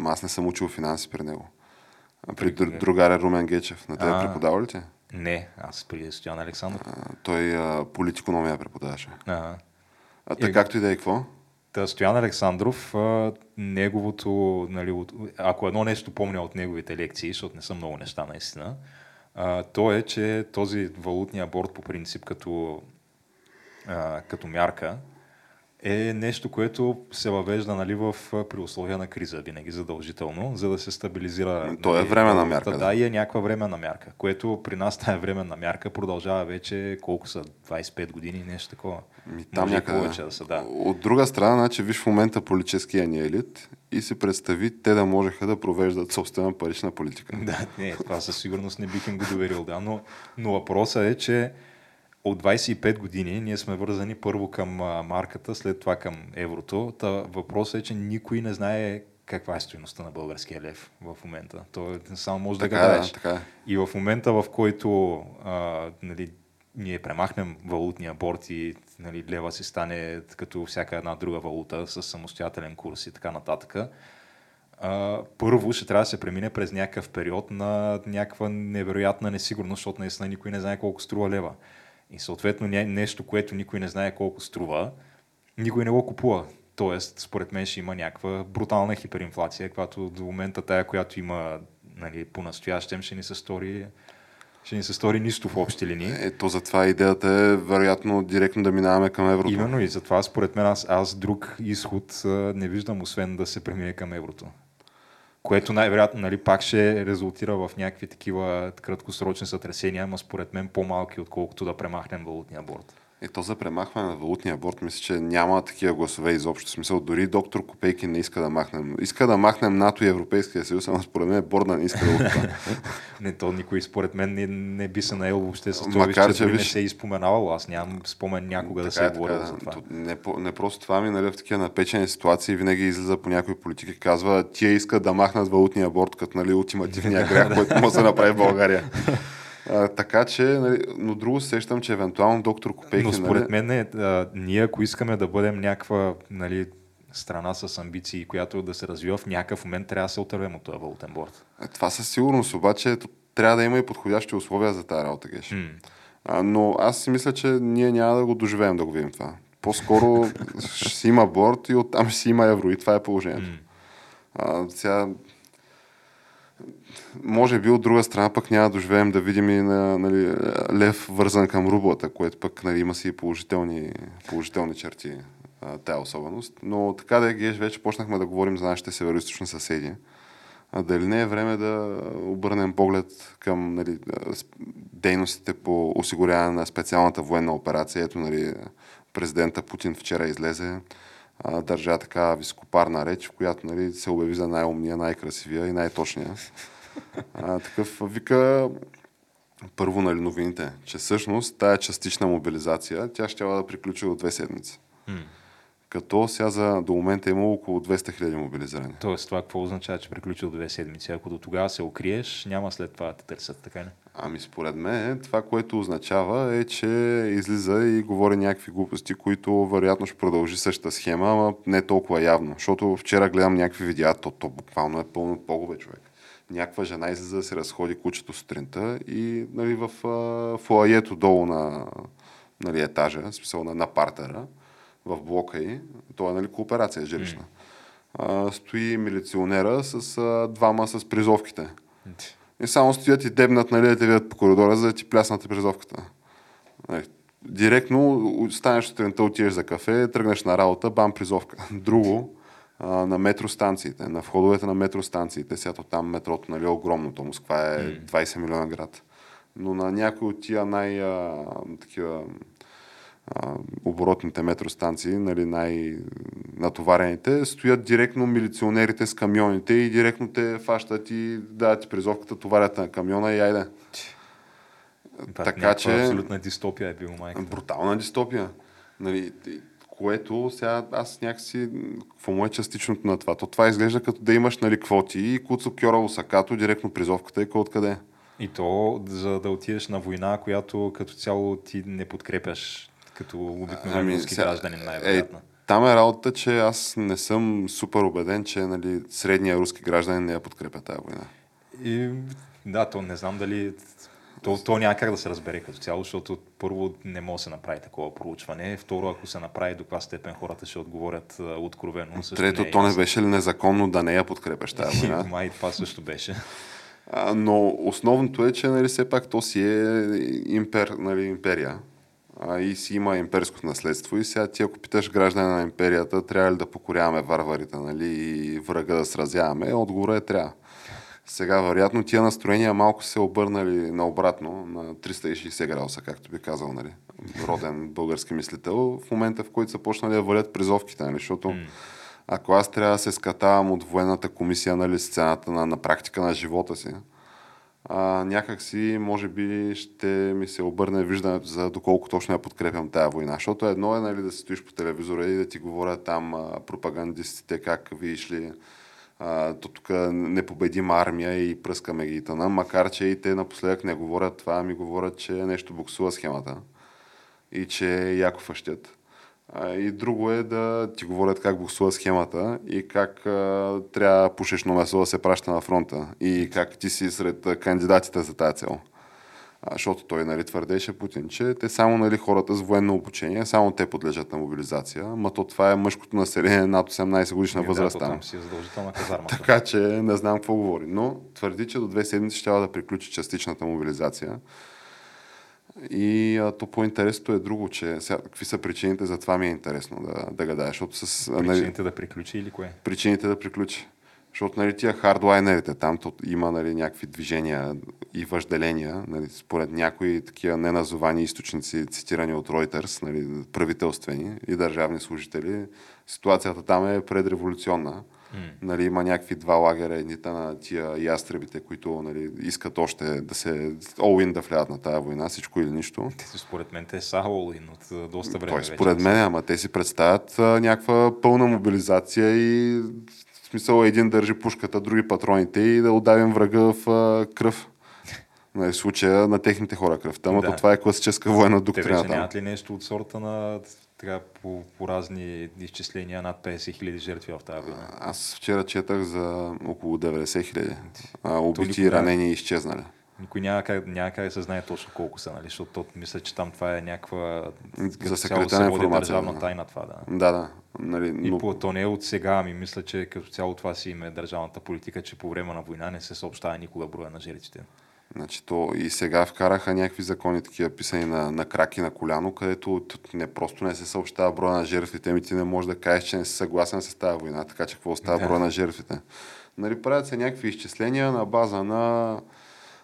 B: аз не съм учил финанси при него. При другаря Румен Гечев. На тебе преподава ли ти?
A: Не, аз при Стоян Александров.
B: А, той а, политикономия преподаваше. А, а така както и да е, какво?
A: Та Стоян Александров, а, неговото, нали, от, ако едно нещо помня от неговите лекции, защото не са много неща наистина, а, то е, че този валутния борт по принцип като, а, като мярка е нещо, което се въвежда нали, в, при условия на криза, винаги задължително, за да се стабилизира.
B: То е
A: нали,
B: временна мярка.
A: Да, да, и е някаква временна мярка, което при нас тая временна мярка продължава вече колко са, 25 години, нещо такова.
B: Ми, там
A: Може и
B: някъде.
A: повече да са, да.
B: От друга страна, значи, виж в момента политическия ни елит и си представи те да можеха да провеждат собствена парична политика.
A: Да, не, това със сигурност не бих им го доверил, да, но, но въпросът е, че от 25 години ние сме вързани първо към марката, след това към еврото. Та въпросът е, че никой не знае каква е стоеността на българския лев в момента. То е, само може
B: Така
A: да
B: е,
A: гадаеш.
B: така е.
A: И в момента, в който а, нали, ние премахнем валутния борт и нали, лева си стане като всяка една друга валута с самостоятелен курс и така нататък, а, първо ще трябва да се премине през някакъв период на някаква невероятна несигурност, защото наистина никой не знае колко струва лева. И съответно нещо, което никой не знае колко струва, никой не го купува. Тоест, според мен ще има някаква брутална хиперинфлация, която до момента тая, която има нали, по-настоящем, ще ни се стори ще ни се стори нищо в общи линии.
B: Ето затова идеята е вероятно директно да минаваме към еврото.
A: Именно и затова според мен аз, аз друг изход не виждам, освен да се премине към еврото. Което най-вероятно нали, пак ще резултира в някакви такива краткосрочни сътресения, ама според мен по-малки, отколкото да премахнем валутния борт.
B: Ето за премахване на валутния борт, мисля, че няма такива гласове изобщо. В смисъл, дори доктор Копейки не иска да махнем. Иска да махнем НАТО и Европейския съюз, ама според мен борда не иска да това.
A: Не, то никой според мен не, не би се наел въобще с това,
B: Макар, че
A: че не
B: виж-
A: се е изпоменавал. Аз нямам спомен някога да се е говорил за това.
B: То Не, не просто това ми, нали, в такива напечени ситуации винаги излиза по някои политики и казва, тия искат да махнат валутния борт, като нали, ултимативния грях, който може да се направи в България. А, така че, нали, но друго се сещам, че евентуално доктор Копейки...
A: Но според
B: нали,
A: мен е, а, ние ако искаме да бъдем някаква нали, страна с амбиции, която да се развива в някакъв момент, трябва да се отървем от този валутен борт.
B: Това със сигурност, обаче трябва да има и подходящи условия за тази работа, Геш.
A: М.
B: А, но аз си мисля, че ние няма да го доживеем да го видим това. По-скоро ще си има борт и оттам ще си има евро и това е положението.
A: М.
B: А, сега, може би от друга страна пък няма да доживеем да видим и на, нали, лев вързан към рублата, което пък нали, има си положителни, положителни черти тая особеност. Но така да е, вече почнахме да говорим за нашите североизточни съседи. А дали не е време да обърнем поглед към нали, дейностите по осигуряване на специалната военна операция? Ето, нали, президента Путин вчера излезе, а, държа така високопарна реч, в която нали, се обяви за най-умния, най-красивия и най-точния. А, такъв вика първо нали, новините, че всъщност тая частична мобилизация, тя ще да приключи от две седмици.
A: М.
B: Като сега за, до момента има около 200 хиляди мобилизирани.
A: Тоест, това какво означава, че приключи от две седмици? Ако до тогава се укриеш, няма след това да те търсят, така ли?
B: Ами според мен това, което означава е, че излиза и говори някакви глупости, които вероятно ще продължи същата схема, ама не толкова явно. Защото вчера гледам някакви видеа, то, то буквално е пълно погове човек. Някаква жена излиза да се разходи кучето сутринта и нали, в а, фуаето долу на нали, етажа, в смисъл на, на партера, в блока й, то е нали, кооперация жилищна, а, стои милиционера с а, двама с призовките. И само стоят и дебнат, нали, да те видят по коридора, за да ти пляснат призовката. Нали, Директно станеш сутринта, отидеш за кафе, тръгнеш на работа, бам, призовка. Друго, а, на метростанциите, на входовете на метростанциите, сега то там метрото, нали, е огромното, Москва е 20 милиона град. Но на някои от тия най- а, такива а, оборотните метростанции, нали, най-натоварените, стоят директно милиционерите с камионите и директно те фащат и дават ти призовката, товарят на камиона и айде.
A: Това
B: Така че-
A: Абсолютна дистопия е бил майка.
B: Брутална дистопия. Нали, което сега аз някакси, какво му е частичното на това? То това изглежда като да имаш нали, квоти и Куцо Кьорово Сакато, директно призовката е откъде.
A: И то, за да отидеш на война, която като цяло ти не подкрепяш като обикновен
B: Ами,
A: руски
B: сега-
A: гражданин, най-вероятно.
B: Там е работата, че аз не съм супер убеден, че нали, средния руски гражданин не я подкрепя тази война.
A: И, да, то не знам дали... То, то няма как да се разбере като цяло, защото първо не може да се направи такова проучване. Второ, ако се направи до каква степен хората ще отговорят откровено.
B: Трето,
A: е
B: то не беше ли незаконно да не я подкрепяш тази война?
A: Май това също беше.
B: А, но основното е, че нали, все пак то си е импер, нали, империя. а, и си има имперското наследство. И сега ти, ако питаш граждане на империята, трябва ли да покоряваме варварите нали, и врага да сразяваме, отговорът е трябва. Сега, вероятно, тия настроения малко се обърнали наобратно на 360 градуса, както би казал, нали, роден български мислител, в момента, в който са почнали да валят призовките, нали, защото mm. ако аз трябва да се скатавам от военната комисия, нали, сцената на, на практика на живота си, а, някак си, може би, ще ми се обърне виждането за доколко точно я подкрепям тая война. Защото едно е нали, да се стоиш по телевизора и да ти говорят там а, пропагандистите как виж ли то тук непобедима армия и пръскаме ги тъна, макар че и те напоследък не говорят това, ми говорят, че нещо буксува схемата и че яко фъщят. И друго е да ти говорят как буксува схемата и как а, трябва пушечно месо да се праща на фронта и как ти си сред кандидатите за тази цел. А, защото той нали, твърдеше Путин, че те само нали, хората с военно обучение, само те подлежат на мобилизация, ма то това е мъжкото население над 18 годишна
A: И
B: възраст.
A: Да, там си задължителна казармата.
B: така че не знам какво говори. Но твърди, че до две седмици ще да приключи частичната мобилизация. И а, то по-интересното е друго, че сега, какви са причините, за това ми е интересно да, да. Защото с,
A: нали, причините да приключи или кое?
B: Причините да приключи. Защото нали, тия хардлайнерите, там има нали, някакви движения и въжделения, нали, според някои такива неназовани източници, цитирани от Reuters, нали, правителствени и държавни служители, ситуацията там е предреволюционна. Mm. Нали, има някакви два лагера, едните на тия ястребите, които нали, искат още да се all да влядат на тази война, всичко или нищо.
A: Те, според мен те са all от доста време.
B: Той, според мен, ама те си представят а, някаква пълна мобилизация и смисъл един държи пушката, други патроните и да отдавим врага в а, кръв. Нали, в случая на техните хора кръвта, но да. това е класическа военна доктрина. Те
A: вече нямат ли нещо от сорта на така, по, по разни изчисления над 50 хиляди жертви в тази война?
B: Аз вчера четах за около 90 хиляди. Убити ранени и изчезнали.
A: Никой няма как, няма как да се знае точно колко са, нали? защото мисля, че там това е някаква
B: за секретна информация.
A: държавна тайна това, да.
B: Да, да. Нали,
A: но... И по, то не е от сега, ами мисля, че като цяло това си има държавната политика, че по време на война не се съобщава никога броя на жертвите.
B: Значи то и сега вкараха някакви закони, такива писани на, на крак и на коляно, където не просто не се съобщава броя на жертвите, ми ти не можеш да кажеш, че не си съгласен с тази война, така че какво остава да. броя на жертвите. Нали, правят се някакви изчисления на база на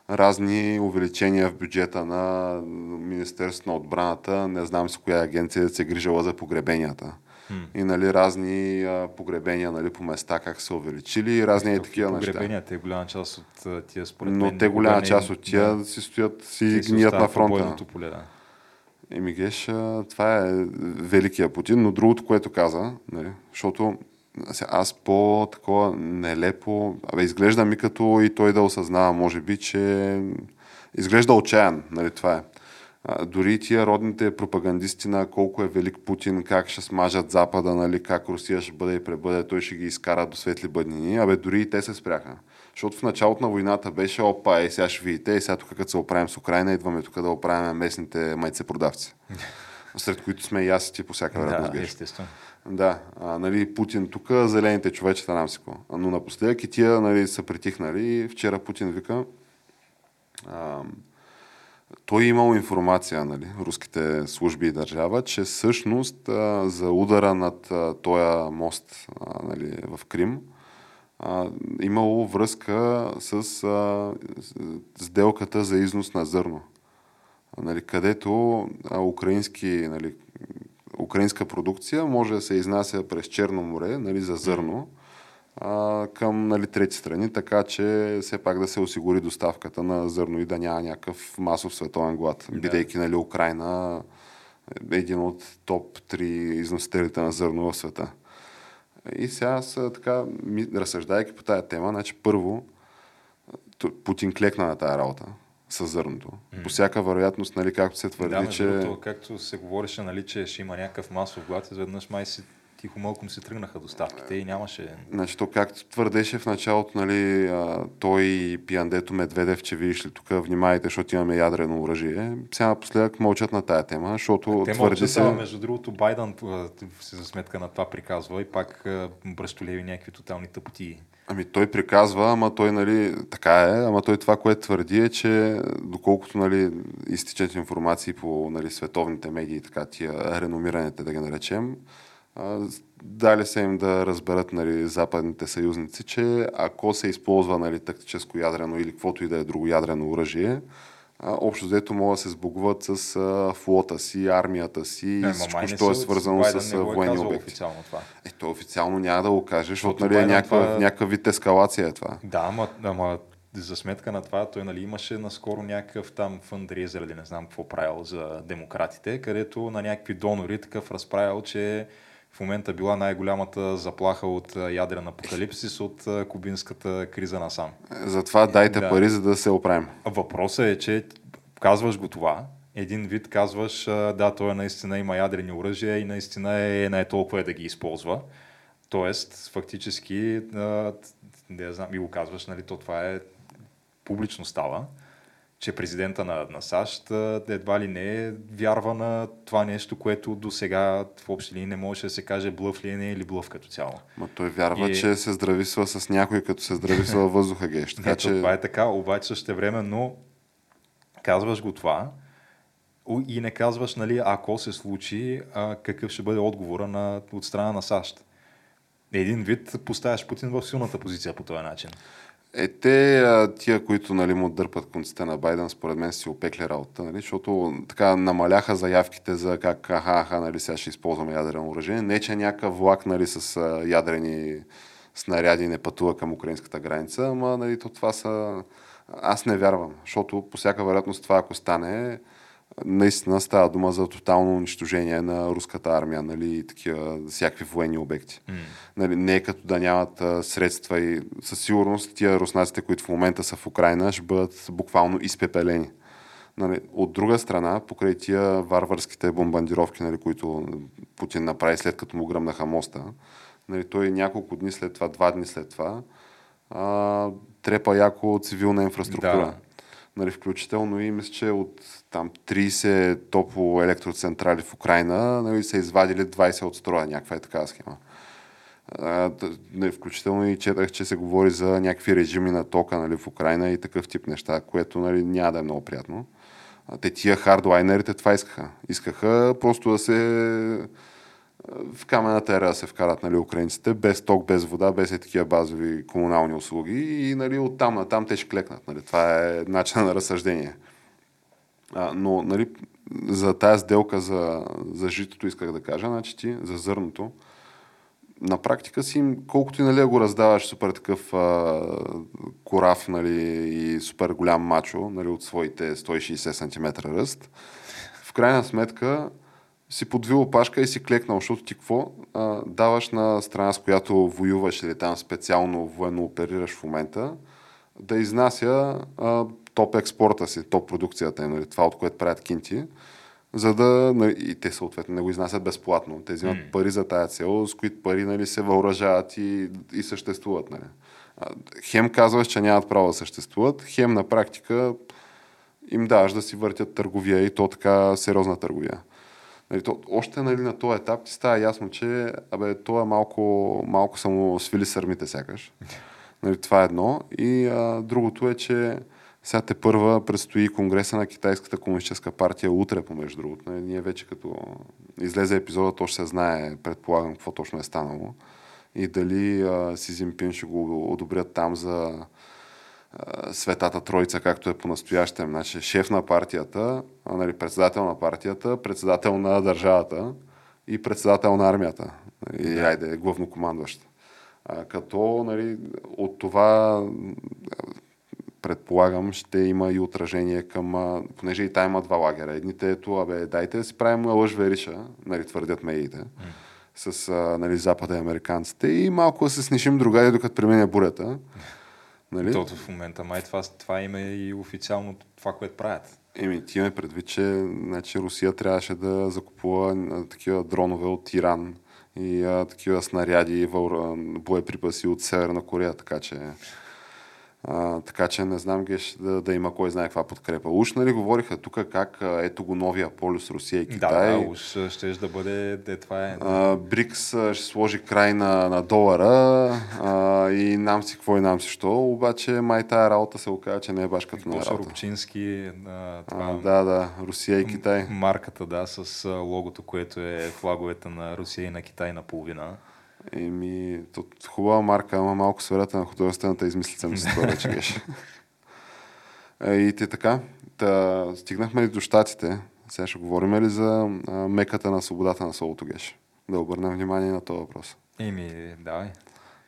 B: разни увеличения в бюджета на Министерството на отбраната, не знам с коя агенция се грижала за погребенията. Hmm. И нали, разни а, погребения нали, по места, как са увеличили и разни е, такива неща.
A: Погребения, те голяма част от тия според
B: Но те голяма част от тия да, си стоят, си гният на фронта.
A: Поле, да.
B: Еми геш, това е великия Путин, но другото, което каза, нали, защото аз по-такова нелепо, абе, изглежда ми като и той да осъзнава, може би, че изглежда отчаян, нали, това е. А, дори тия родните пропагандисти на колко е велик Путин, как ще смажат Запада, нали, как Русия ще бъде и пребъде, той ще ги изкара до светли бъднини, абе дори и те се спряха. Защото в началото на войната беше, опа, е, сега ще видите, и сега тук като се оправим с Украина, идваме тук да оправим местните майцепродавци. Сред които сме и аз и ти по всяка вероятност.
A: Да, естествено.
B: Да, а, нали, Путин тук, зелените човечета нам си Но напоследък и тия нали, са притихнали. Вчера Путин вика, а, той е имал информация, нали, руските служби и държава, че всъщност а, за удара над този мост а, нали, в Крим а, имало връзка с а, сделката за износ на зърно. А, нали, където а, украински, нали, украинска продукция може да се изнася през Черно море нали, за зърно а, към нали, трети страни, така че все пак да се осигури доставката на зърно и да няма някакъв масов световен глад. Да. Бидейки нали, Украина един от топ 3 износителите на зърно в света. И сега аз така, разсъждайки по тая тема, значи първо Путин клекна на тая работа с зърното. Mm. По всяка вероятност, нали, както се твърди,
A: да,
B: че...
A: Другото, както се говореше, нали, че ще има някакъв масов глад, изведнъж май си тихо малко си тръгнаха доставките и нямаше...
B: Значи то както твърдеше в началото, нали, той и пиандето Медведев, че видиш ли тук, внимайте, защото имаме ядрено оръжие. Сега напоследък мълчат на тая тема, защото
A: Те
B: твърди
A: мълчат,
B: се...
A: ама между другото Байден си за сметка на това приказва и пак бръстолеви някакви тотални тъпоти.
B: Ами той приказва, ама той, нали, така е, ама той това, което твърди е, че доколкото, нали, изтичат информации по, нали, световните медии, така, тия реномираните, да ги наречем, дали се им да разберат, нали, западните съюзници, че ако се използва, нали, тактическо ядрено или каквото и да е друго ядрено оръжие, общо взето могат да се сбогуват с а, флота си, армията си и
A: ма
B: всичко,
A: не
B: що е свързано
A: Байден
B: с
A: не е
B: военни обекти.
A: официално това.
B: Е, то официално няма да го кажеш, защото нали, е някаква,
A: това-
B: някакъв вид ескалация е това.
A: Да, ама, ама за сметка на това, той нали, имаше наскоро някакъв там фандрейзер или не знам какво правил за демократите, където на някакви донори такъв разправил, че в момента била най-голямата заплаха от ядрен апокалипсис от кубинската криза насам.
B: Затова дайте
A: Да.
B: пари, за да се оправим.
A: Въпросът е, че казваш го това, един вид казваш, да, той наистина има ядрени оръжия и наистина е, не е толкова е да ги използва. Тоест, фактически, не знам, и го казваш, нали, то това е публично става, че президента на, на САЩ едва ли не вярва на това нещо, което до сега в общи линии не можеше да се каже блъв ли е, не е или блъв като цяло.
B: Ма той вярва,
A: И-
B: че се здрависва с някой, като се здрависва във въздуха геш. Така
A: Ето,
B: че
A: това е така, обаче също време, но казваш го това и не казваш, нали, ако се случи, а, какъв ще бъде отговора на, от страна на САЩ. Един вид поставяш Путин в силната позиция по този начин.
B: Е, те, тия, които нали, му дърпат конците на Байден, според мен си опекли работа, нали, защото така намаляха заявките за как аха, аха, нали, сега ще използваме ядрено оръжие. Не, че някакъв влак нали, с ядрени снаряди не пътува към украинската граница, ама нали, то това са... Аз не вярвам, защото по всяка вероятност това, ако стане, наистина става дума за тотално унищожение на руската армия, нали, и такива всякакви военни обекти.
A: М.
B: Нали, не е като да нямат а, средства и със сигурност тия руснаците, които в момента са в Украина, ще бъдат буквално изпепелени. Нали, от друга страна, покрай тия варварските бомбардировки, нали, които Путин направи след като му гръмнаха моста, нали, той няколко дни след това, два дни след това, а, трепа яко цивилна инфраструктура.
A: Да.
B: Нали, включително и мисля, че от там 30 топлоелектроцентрали в Украина нали, са извадили 20 от строя, някаква е такава схема. Нали, включително и четах, че се говори за някакви режими на тока нали, в Украина и такъв тип неща, което нали, няма да е много приятно. Те тия хардлайнерите това искаха. Искаха просто да се в камената ера се вкарат нали, украинците, без ток, без вода, без е такива базови комунални услуги и нали, оттам на там те ще клекнат. Нали. Това е начин на разсъждение. А, но нали, за тази сделка за, за житото исках да кажа, значи ти за зърното, на практика си, колкото и нали, го раздаваш супер такъв а, корав нали, и супер голям мачо нали, от своите 160 см ръст, в крайна сметка си подвил опашка и си клекнал, защото ти какво а, даваш на страна, с която воюваш или там специално военно оперираш в момента, да изнася а, топ експорта си, топ продукцията им, нали, това от което правят кинти, за да, нали, и те съответно не го изнасят безплатно. Те взимат
A: М.
B: пари за тая цел, с които пари нали, се въоръжават и, и съществуват. Нали. Хем казваш, че нямат право да съществуват, хем на практика им даваш да си въртят търговия и то така сериозна търговия. Нали, то, още нали, на този етап ти става ясно, че абе, то е малко, малко само свили сърмите сякаш. Нали, това е едно. И а, другото е, че сега те първа предстои конгреса на Китайската комунистическа партия утре, помежду другото. Нали, ние вече като излезе епизода, то ще се знае, предполагам, какво точно е станало. И дали а, Си Зинпин ще го одобрят там за Светата Троица, както е по-настоящем. Значи, шеф на партията, нали, председател на партията, председател на държавата и председател на армията. И
A: Да.
B: айде, главнокомандващ. А, като нали, от това предполагам, ще има и отражение към, понеже и та има два лагера. Едните ето, абе, дайте да си правим лъж вериша, нали, твърдят медиите, с нали, запада и американците и малко да се снишим другаде, докато премине бурята. Нали?
A: Тото в момента май това, това има и официално това, което правят.
B: Еми, ти имаме предвид, че значи, Русия трябваше да закупува а, такива дронове от Иран и а, такива снаряди вър... боеприпаси от Северна Корея, така че а, така че не знам геш, да, да има кой знае каква подкрепа. Уж нали говориха тук как ето го новия полюс Русия и Китай.
A: Да, да уж ще да бъде, де, това е.
B: А, Брикс ще сложи край на, на долара а, и нам си какво и нам си що, обаче май тая работа се оказа, че не е баш като на работа.
A: Рубчински,
B: а, това, а, да, да, Русия и Китай.
A: Марката, да, с логото, което е флаговете на Русия и на Китай наполовина.
B: Еми, то, хубава марка, ама малко сферата на художествената измислица ми се това вече беше. и те така, да, стигнахме ли до щатите. Сега ще говорим ли за а, меката на свободата на солото геш? Да обърнем внимание на този въпрос.
A: Еми, давай.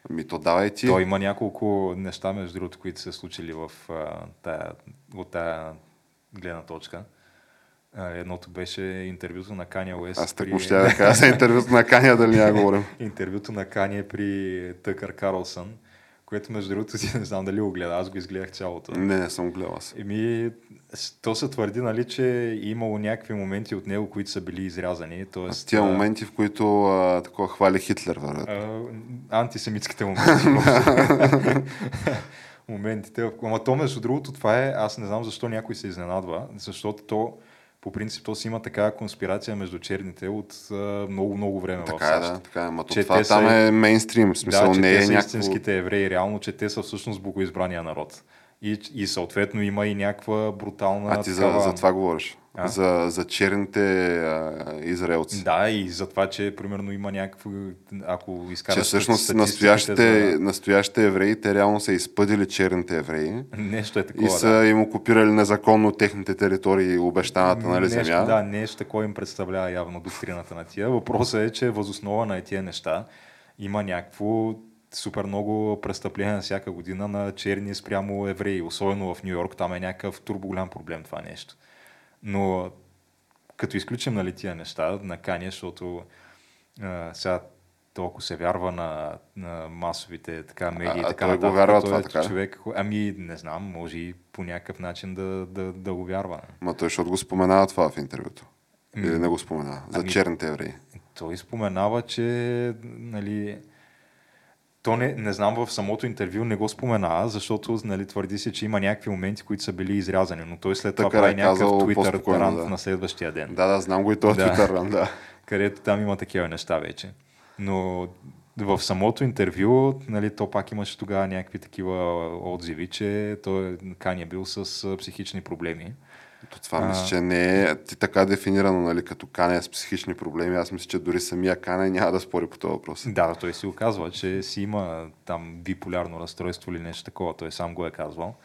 B: Ами то давай ти.
A: То има няколко неща, между другото, които се случили в, а, тая, от тая гледна точка. Едното беше интервюто на Кания Уест.
B: Аз така при... ще да кажа за интервюто на Кания, дали няма говорим.
A: интервюто на Кания при Тъкър Карлсън, което между другото си не знам дали го гледа, аз го изгледах цялото.
B: Не, не съм гледал аз.
A: Еми, то се твърди, нали, че е имало някакви моменти от него, които са били изрязани. Тоест,
B: а тия моменти, в които а, такова хвали Хитлер, върват.
A: Антисемитските моменти. моментите. Ама то, между другото, това е, аз не знам защо някой се изненадва, защото то по принцип то си има такава конспирация между черните от много-много време
B: така
A: в САЩ.
B: Е, да, така е, че това там са, е мейнстрим, в смисъл
A: да,
B: не
A: е
B: някакво...
A: истинските евреи, реално, че те са всъщност богоизбрания народ. И, и съответно има и някаква брутална...
B: А ти такава... за, за това говориш? А? За, за черните а, израелци.
A: Да, и за това, че примерно има някакво, ако изкараш
B: Че всъщност настоящите, за... настоящите евреи, те реално са изпъдили черните евреи.
A: Нещо е такова,
B: И са
A: да.
B: им окупирали незаконно техните територии обещаната нали,
A: нещо,
B: земя.
A: Да, нещо такова им представлява явно доктрината на тия. Въпросът е, че възоснова на тия неща има някакво супер много престъпления всяка година на черни спрямо евреи, особено в Нью Йорк, там е някакъв турбо голям проблем това нещо. Но като изключим нали, тия неща на Кания, защото а, сега толкова се вярва на, на масовите така, медии и така
B: нататък. Го вярва това, е така?
A: човек, ами не знам, може и по някакъв начин да, да, да го вярва.
B: Ма той защото го споменава това в интервюто. Или не го споменава? За ами, черните евреи.
A: Той споменава, че нали, то не, не знам в самото интервю не го спомена, защото нали, твърди се, че има някакви моменти, които са били изрязани, но той след това така прави е някакъв твитър рант да. на следващия ден.
B: Да, да, знам го и този да. твитър рант, да.
A: Където там има такива неща вече. Но в самото интервю, нали, то пак имаше тогава някакви такива отзиви, че той Кани е бил с психични проблеми.
B: То това а... мисля, че не е ти така дефинирано, нали, като Кане с психични проблеми. Аз мисля, че дори самия Кане няма да спори по този въпрос.
A: Да, той си оказва, че си има там биполярно разстройство или нещо такова. Той сам го е казвал.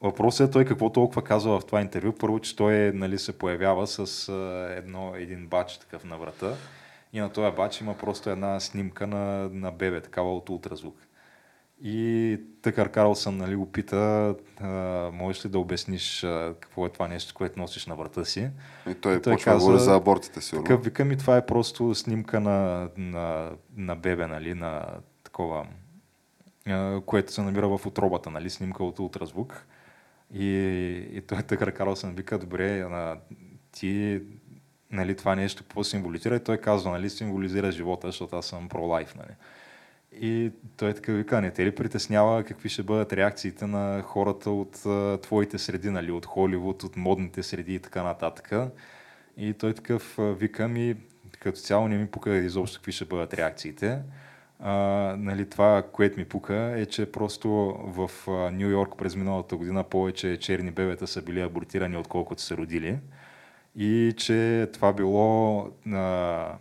A: Въпросът е той какво толкова казва в това интервю. Първо, че той нали, се появява с едно, един бач такъв на врата. И на този бач има просто една снимка на, на бебе, такава от ултразвук. И Тъкър Карлсън нали, го пита, а, можеш ли да обясниш а, какво е това нещо, което носиш на врата си.
B: И той, и той почва каза, за абортите си.
A: Такъв вика ми, това е просто снимка на, на, на бебе, нали, на такова, а, което се намира в отробата, нали, снимка от ултразвук. И, и той Тъкър Карлсън вика, добре, а, ти нали, това нещо какво символизира? И той казва, нали, символизира живота, защото аз съм про-лайф. Нали. И той така вика, не те ли притеснява какви ще бъдат реакциите на хората от а, твоите среди, нали, от Холивуд, от модните среди и така нататък. И той такъв вика ми, като цяло не ми пука изобщо какви ще бъдат реакциите. А, нали, това, което ми пука е, че просто в Нью Йорк през миналата година повече черни бебета са били абортирани, отколкото са родили. И че това било а,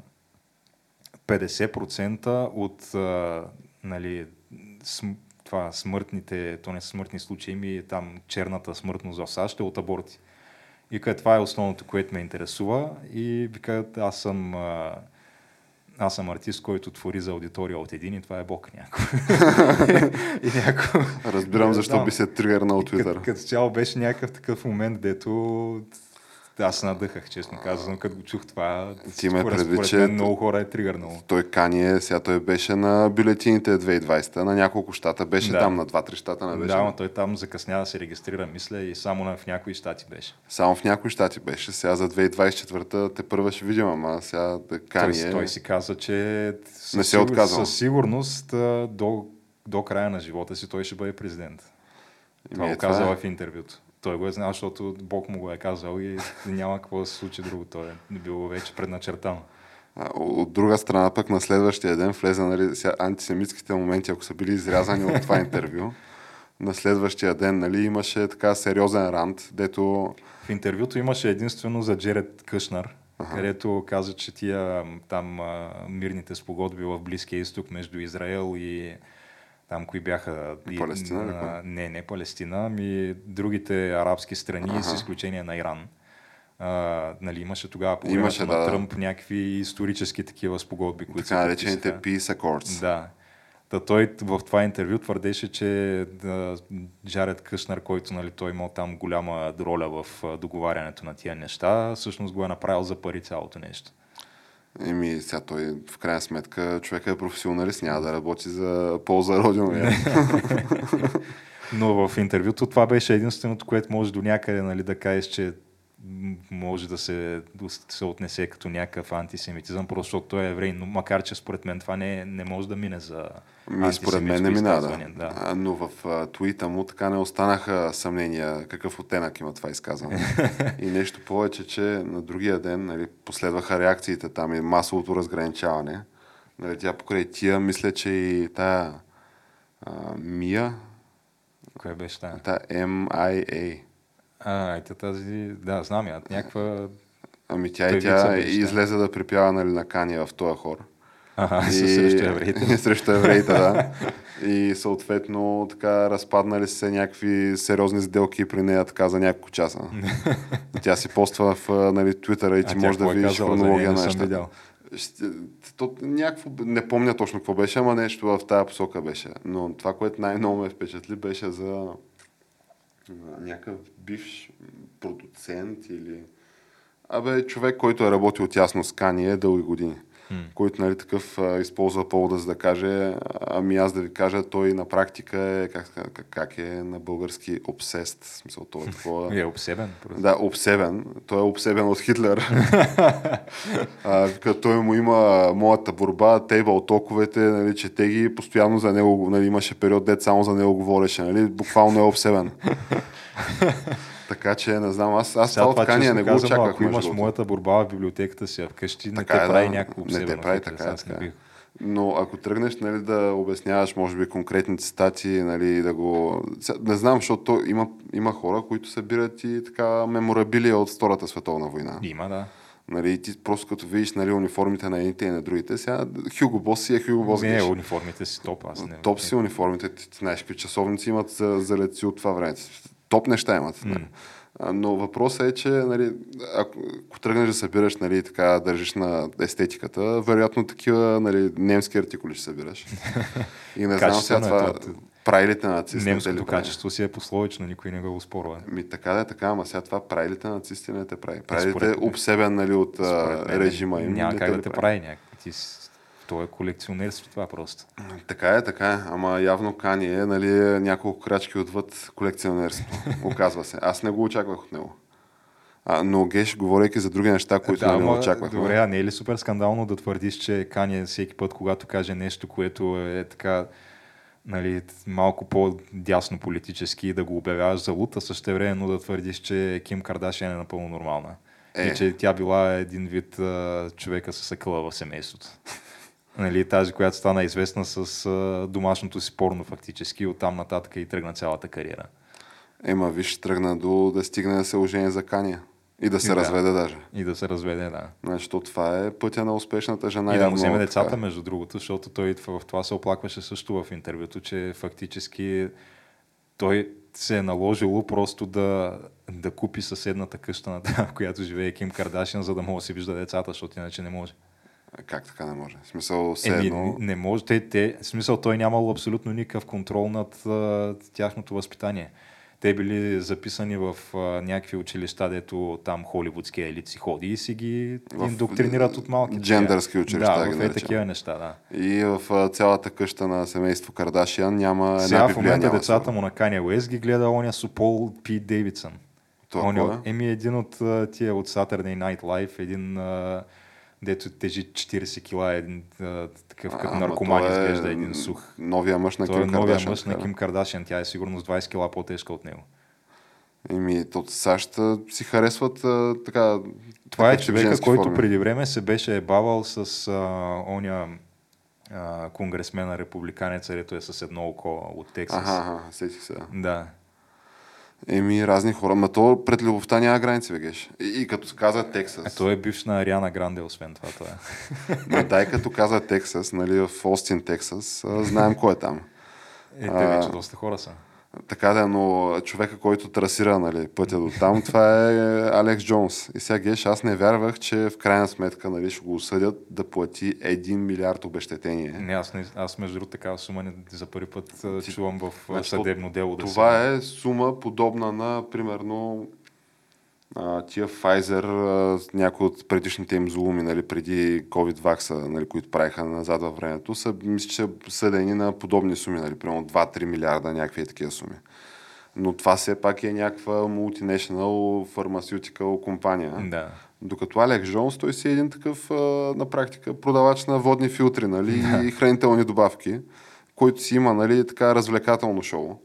A: 50% от а, нали, см, това смъртните, то не са смъртни случаи, ми там черната смъртност в САЩ е от аборти. И къде това е основното, което ме интересува. И вика, аз съм, а, аз съм артист, който твори за аудитория от един и това е Бог някой.
B: и. Разбирам защо да, би се тригърнал Twitter.
A: Като, като цяло беше някакъв такъв момент, дето аз се надъхах, честно казвам, като го чух това.
B: Ти ме предвид, че-
A: много хора е тригърнало.
B: Той Кание, сега той беше на бюлетините 2020, на няколко щата, беше
A: Да.
B: там, на 2-3 щата не беше.
A: Да, но той там закъсня да се регистрира, мисля, и само на, в някои щати беше.
B: Само в някои щати беше, сега за 2024 те първа ще видим, ама сега да
A: Той,
B: Кание...
A: той си каза, че със,
B: Не се е
A: сигур- със сигурност до, до края на живота си той ще бъде президент. Това
B: Еми,
A: го
B: е, това
A: каза
B: е.
A: в интервюто. Той го е знал, защото Бог му го е казал и няма какво да се случи друго. Той е било вече предначертано.
B: От друга страна пък на следващия ден влезе нали, антисемитските моменти, ако са били изрязани от това интервю. На следващия ден нали, имаше така сериозен рант, дето
A: В интервюто имаше единствено за Джеред Къшнар, където каза, че тия там мирните спогодби в Близкия изток между Израел и там кои бяха...
B: Палестина
A: а, не, не Палестина, ами другите арабски страни,
B: Аха.
A: с изключение на Иран. А, нали, имаше тогава по
B: Имаше,
A: на
B: да.
A: Тръмп някакви исторически такива спогодби, които
B: така наречените. Peace Accords.
A: Да. Та той в това интервю твърдеше, че да, Джаред Къшнар, който нали, той имал там голяма роля в договарянето на тия неща, всъщност го е направил за пари цялото нещо.
B: Еми, сега той в крайна сметка човека е професионалист, няма да работи за полза родина.
A: Но в интервюто това беше единственото, което може до някъде нали, да кажеш, че може да се, да се отнесе като някакъв антисемитизъм, просто защото той е еврей, но макар че според мен това не, не може да мине за
B: Ми, според мен не минава, да.
A: да.
B: А, Но в а, твита му така не останаха съмнения какъв оттенък има това изказване. и нещо повече, че на другия ден нали, последваха реакциите там и масовото разграничаване. Нали, тя покрай тия, мисля, че и тая а, Мия,
A: Кое беше тая?
B: тая MIA,
A: А, ето тази, да, знам я, някаква...
B: ами тя и тя
A: беше,
B: излезе да припява нали, на Кания в този хор.
A: Ага,
B: И-
A: срещу евреите.
B: срещу евреите, да. И съответно така разпаднали се някакви сериозни сделки при нея така за няколко часа. Тя си поства в а, нали, Твитъра и
A: А
B: ти
A: тя
B: можеш да
A: е
B: видиш хронология на нещата. Ще, то, някакво, не помня точно какво беше, ама нещо в тази посока беше. Но това, което най-много ме впечатли, беше за а, някакъв бивш продуцент или... Абе, човек, който е работил тясно с Кание дълги години. Който нали, такъв а, използва повода за да каже, ами аз да ви кажа, той на практика е, как, как, как е на български обсест. В смисъл, той е такова...
A: Е обсебен. просто.
B: Да, обсебен. Той е обсебен от Хитлер. а, вика, той му има моята борба, тейбъл токовете, нали, чете ги, постоянно за него, нали, имаше период, дет само за него говореше, нали, буквално е обсебен. така че, не знам, аз, аз
A: Сега
B: това от Кания
A: честно
B: не го
A: казано,
B: очаквах.
A: Ако имаш моята борба в библиотеката си вкъщи, не
B: Така
A: те
B: е,
A: прави
B: да.
A: някакво
B: Не те прави така,
A: аз не
B: така е.
A: бих.
B: Но ако тръгнеш нали, да обясняваш, може би, конкретни цитати, нали, да го... Не знам, защото то има, има хора, които събират и така меморабилия от Втората световна война.
A: Има, да.
B: Нали, ти просто като видиш нали, униформите на едните и на другите, сега Хюго Бос си е Хюго Бос.
A: Не, униформите си топ. Аз не,
B: Топ си униформите, ти, знаеш какви часовници имат за, за летци от това време. Топ неща имат. Нали. А, Но въпросът е, че нали, ако, ако тръгнеш да събираш, нали, така държиш на естетиката, вероятно такива нали, немски артикули ще събираш. И не знам сега това,
A: това.
B: правилите на нацистите
A: Немското
B: ли прави?
A: качество си е пословично, никой не го успорва.
B: Ми така да е така, ама сега това правилите на нацистите не те прави. Правилите
A: мен-
B: обсебен нали, от а, режима им.
A: Няма как
B: ли
A: да те прави някакво. Ти си... То е колекционерство това просто.
B: Така е, така е. Ама явно Кани е, нали, е няколко крачки отвъд колекционерство. Оказва се. Аз не го очаквах от него. А, но Геш, говорейки за други неща, които
A: да,
B: нали, не
A: ама,
B: очаквахме.
A: Добре, а не е ли супер скандално да твърдиш, че Кания всеки път, когато каже нещо, което е така нали, малко по-дясно политически, да го обявяваш за лута, също времено да твърдиш, че Ким Кардашиан е напълно нормална.
B: Е.
A: И че тя била един вид а, човека с акъла в семейството. Нали, тази, която стана известна с а, домашното си порно фактически, оттам нататък и тръгна цялата кариера.
B: Ема, виж, тръгна до да стигне да се ожени за Кания. И да се
A: И да.
B: разведе даже.
A: И да се разведе, да.
B: Значи, то това е пътя на успешната жена.
A: И да му
B: явно,
A: вземе
B: така.
A: децата, между другото, защото той в това се оплакваше също в интервюто, че фактически той се е наложило просто да, да купи съседната къща, на тази, в която живее Ким Кардашин, за да може да си вижда децата, защото иначе не може.
B: Как така не може? В смисъл, все
A: Еми,
B: едно...
A: не може. Те, те, в смисъл, той нямал абсолютно никакъв контрол над а, тяхното възпитание. те били записани в а, някакви училища, дето там холивудския елит си ходи и си ги
B: В
A: индоктринират от малки.
B: джендърски училища
A: Да, в е такива неща, да.
B: И в а, цялата къща на семейство Кардашиан няма една
A: Сега в
B: библия.
A: момента децата
B: само.
A: му на Кания Уест ги гледа оня с Пол Пи Дейвидсън.
B: Това
A: Он е, еми един от тия от Saturday Night Live, един а, дето тежи 40 кила, един а, такъв като наркоман
B: е
A: изглежда, един сух.
B: Новия мъж на
A: Той е
B: Ким
A: новия
B: Кардашиан.
A: мъж на Ким Кардашиан, тя е сигурно с 20 кила по-тежка от него.
B: Еми, то САЩ си харесват а, така.
A: Това е човека, който
B: форми.
A: преди време се беше ебавал с а, оня а, конгресмена републиканец, ето е с едно око от Тексас.
B: Аха, аха, сетих се.
A: Да.
B: Еми, разни хора. Ма то пред любовта няма граници, бегеш. И, и като каза Тексас.
A: Е, той е бивш на Ариана Гранде, освен това. това е.
B: Ма дай като каза Тексас, нали, в Остин, Тексас, а, знаем кой е там.
A: Е, те
B: А,
A: вече доста хора са.
B: Така да, но човека, който трасира нали, пътя до там, това е Алекс Джонс. И сега геш, аз не вярвах, че в крайна сметка нали, ще го осъдят да плати 1 милиард обещетение.
A: Не, аз, не, аз между другото такава сума не, за първи път чувам в
B: Значи,
A: съдебно дело да
B: Това
A: се...
B: е сума подобна на, примерно, а, тия Pfizer, а, някои от предишните им злоуми, нали, преди COVID вакса, нали, които правиха назад във времето, са, мисля, че съдени на подобни суми, нали, примерно 2-3 милиарда, някакви такива суми. Но това все пак е някаква multinational pharmaceutical компания.
A: Да.
B: Докато Алекс Джонс, той си е един такъв а, на практика продавач на водни филтри нали, и хранителни добавки, който си има нали, така развлекателно шоу.